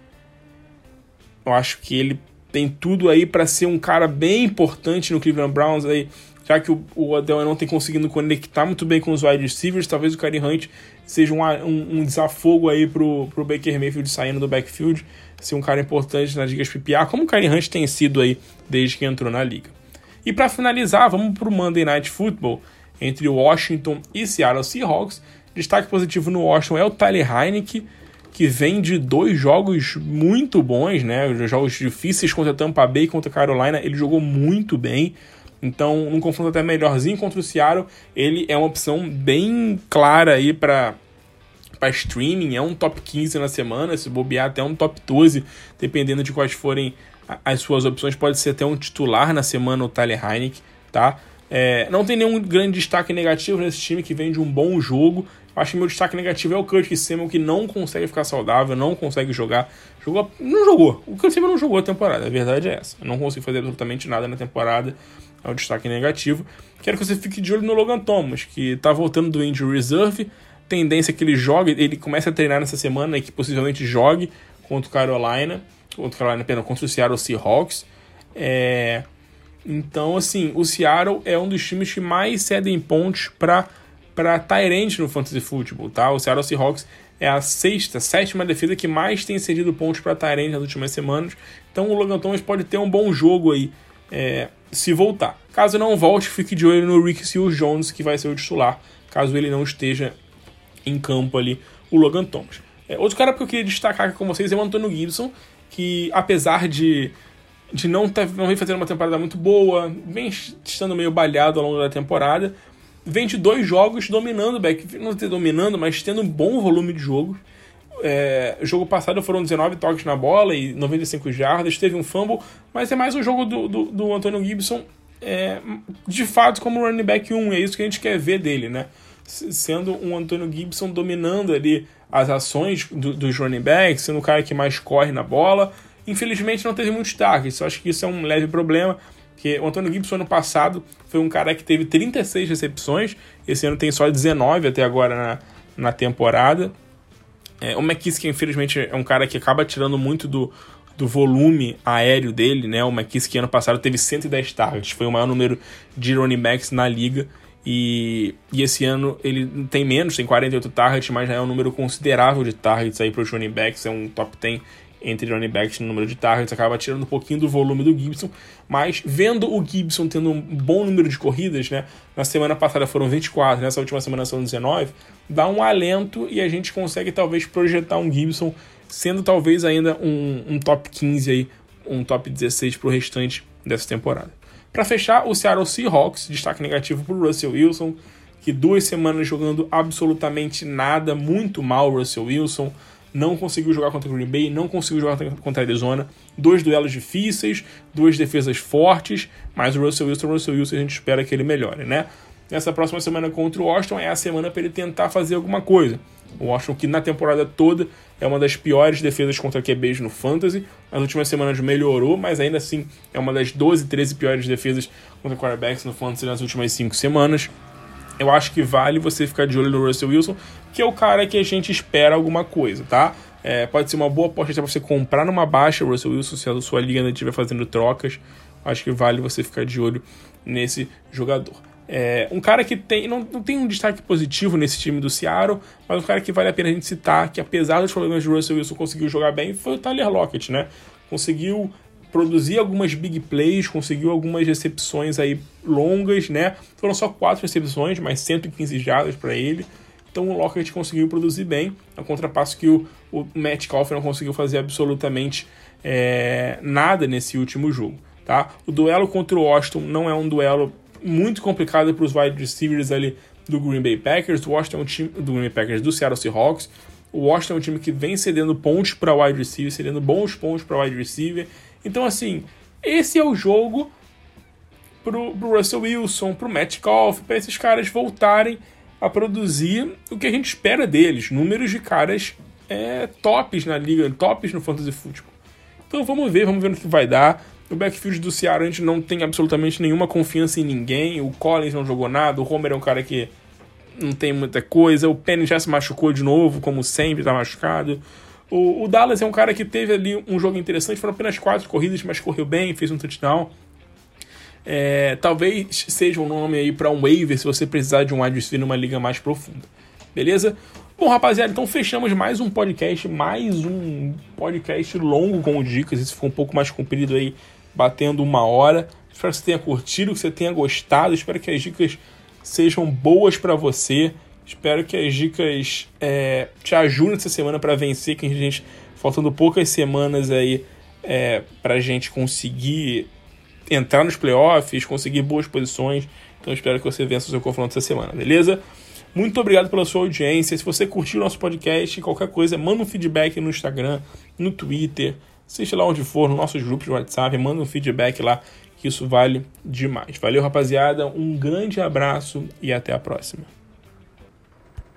eu acho que ele tem tudo aí para ser um cara bem importante no Cleveland Browns aí, já que o, o Odell não tem conseguindo conectar muito bem com os wide receivers, talvez o Kareem Hunt seja um, um, um, desafogo aí pro, pro Baker Mayfield saindo do backfield, ser um cara importante nas ligas PPA, como o Kareem Hunt tem sido aí desde que entrou na liga. E para finalizar, vamos pro Monday Night Football entre Washington e Seattle Seahawks. Destaque positivo no Washington é o Tyler Heineke, que vem de dois jogos muito bons, né? Jogos difíceis contra Tampa Bay e contra Carolina, ele jogou muito bem. Então, num confronto até melhorzinho contra o Seattle, ele é uma opção bem clara aí para para streaming, é um top 15 na semana, se bobear até um top 12, dependendo de quais forem as suas opções, pode ser até um titular na semana o Tyler Heineck, tá? É, não tem nenhum grande destaque negativo nesse time que vem de um bom jogo. Acho que meu destaque negativo é o Curtis Samuel, que não consegue ficar saudável, não consegue jogar. Jogou, não jogou. O Curtis Samuel não jogou a temporada, a verdade é essa. Não conseguiu fazer absolutamente nada na temporada. É o destaque negativo. Quero que você fique de olho no Logan Thomas, que tá voltando do injury reserve. Tendência que ele jogue, ele comece a treinar nessa semana e que possivelmente jogue contra o Carolina, contra o Carolina, pena, contra o Seattle Seahawks. É, então, assim, o Seattle é um dos times que mais cedem pontos para para Tyrant no Fantasy Football, tá? O Seattle Seahawks é a sexta, sétima defesa que mais tem cedido pontos para Tyrant nas últimas semanas. Então o Logan Thomas pode ter um bom jogo aí é, se voltar. Caso não volte, fique de olho no Rick Seals Jones, que vai ser o titular, caso ele não esteja em campo ali, o Logan Thomas. É, outro cara que eu queria destacar aqui com vocês é o Antônio Gibson, que apesar de, de não, ter, não vem fazendo uma temporada muito boa, vem estando meio balhado ao longo da temporada, vem de dois jogos dominando o back, não ter dominando, mas tendo um bom volume de jogos. É, jogo passado foram 19 toques na bola e 95 jardas, teve um fumble, mas é mais um jogo do, do, do Antônio Gibson é, de fato como running back 1, é isso que a gente quer ver dele, né? Sendo um Antônio Gibson dominando ali as ações do, dos running backs, sendo o cara que mais corre na bola. Infelizmente não teve muitos targets, eu acho que isso é um leve problema, que o Antônio Gibson ano passado foi um cara que teve 36 recepções, esse ano tem só 19 até agora na, na temporada. É, o McKissick, infelizmente, é um cara que acaba tirando muito do, do volume aéreo dele, né? O McKissick ano passado teve 110 targets, foi o maior número de running backs na liga. E, e esse ano ele tem menos, tem 48 targets, mas já é um número considerável de targets aí para os running backs, é um top 10 entre running backs no número de targets, acaba tirando um pouquinho do volume do Gibson, mas vendo o Gibson tendo um bom número de corridas, né? Na semana passada foram 24, nessa última semana são 19, dá um alento e a gente consegue talvez projetar um Gibson sendo talvez ainda um, um top 15 aí, um top 16 para o restante dessa temporada. Para fechar, o Seattle Seahawks, destaque negativo para o Russell Wilson, que duas semanas jogando absolutamente nada, muito mal o Russell Wilson não conseguiu jogar contra o Green Bay, não conseguiu jogar contra a Arizona. Dois duelos difíceis, duas defesas fortes, mas o Russell Wilson, o Russell Wilson, a gente espera que ele melhore, né? Nessa próxima semana contra o Washington é a semana para ele tentar fazer alguma coisa. O Washington, que na temporada toda é uma das piores defesas contra QBs no Fantasy. Nas últimas semanas melhorou, mas ainda assim é uma das 12, 13 piores defesas contra quarterbacks no Fantasy nas últimas 5 semanas. Eu acho que vale você ficar de olho no Russell Wilson, que é o cara que a gente espera alguma coisa, tá? É, pode ser uma boa aposta para você comprar numa baixa o Russell Wilson, se a sua liga estiver fazendo trocas. Acho que vale você ficar de olho nesse jogador. É, um cara que tem não, não tem um destaque positivo nesse time do Seattle, mas um cara que vale a pena a gente citar, que apesar dos problemas de Russell Wilson conseguiu jogar bem, foi o Tyler Lockett, né? Conseguiu produzir algumas big plays, conseguiu algumas recepções aí longas, né? Foram só quatro recepções, mas 115 jardas para ele. Então o Lockett conseguiu produzir bem, a contrapasso que o, o Matt Calvin não conseguiu fazer absolutamente é, nada nesse último jogo. Tá? O duelo contra o Washington não é um duelo muito complicado para os wide receivers ali do Green Bay Packers. O Washington é um time do Green Bay Packers do Seattle Seahawks. O Washington é um time que vem cedendo pontos para wide receiver, cedendo bons pontos para wide receiver. Então, assim, esse é o jogo pro, pro Russell Wilson, pro Matt Goff, para esses caras voltarem a produzir o que a gente espera deles, números de caras é, tops na liga, tops no fantasy football. Então vamos ver, vamos ver no que vai dar. O backfield do Ceará a gente não tem absolutamente nenhuma confiança em ninguém. O Collins não jogou nada, o Homer é um cara que não tem muita coisa. O Penny já se machucou de novo, como sempre, tá machucado. O, o, Dallas é um cara que teve ali um jogo interessante, foram apenas quatro corridas, mas correu bem, fez um touchdown. É, talvez seja um nome aí para um waiver se você precisar de um wide receiver numa liga mais profunda. Beleza? Bom, rapaziada, então fechamos mais um podcast, mais um podcast longo com dicas. Esse ficou um pouco mais comprido aí, batendo uma hora. Espero que você tenha curtido, que você tenha gostado. Espero que as dicas sejam boas para você. Espero que as dicas é, te ajudem essa semana para vencer, que a gente faltando poucas semanas aí é, para a gente conseguir entrar nos playoffs, conseguir boas posições. Então espero que você vença o seu confronto essa semana, beleza? Muito obrigado pela sua audiência. Se você curtiu o nosso podcast, qualquer coisa, manda um feedback no Instagram, no Twitter. assiste lá onde for, no nossos grupos de WhatsApp, manda um feedback lá, que isso vale demais. Valeu, rapaziada, um grande abraço e até a próxima.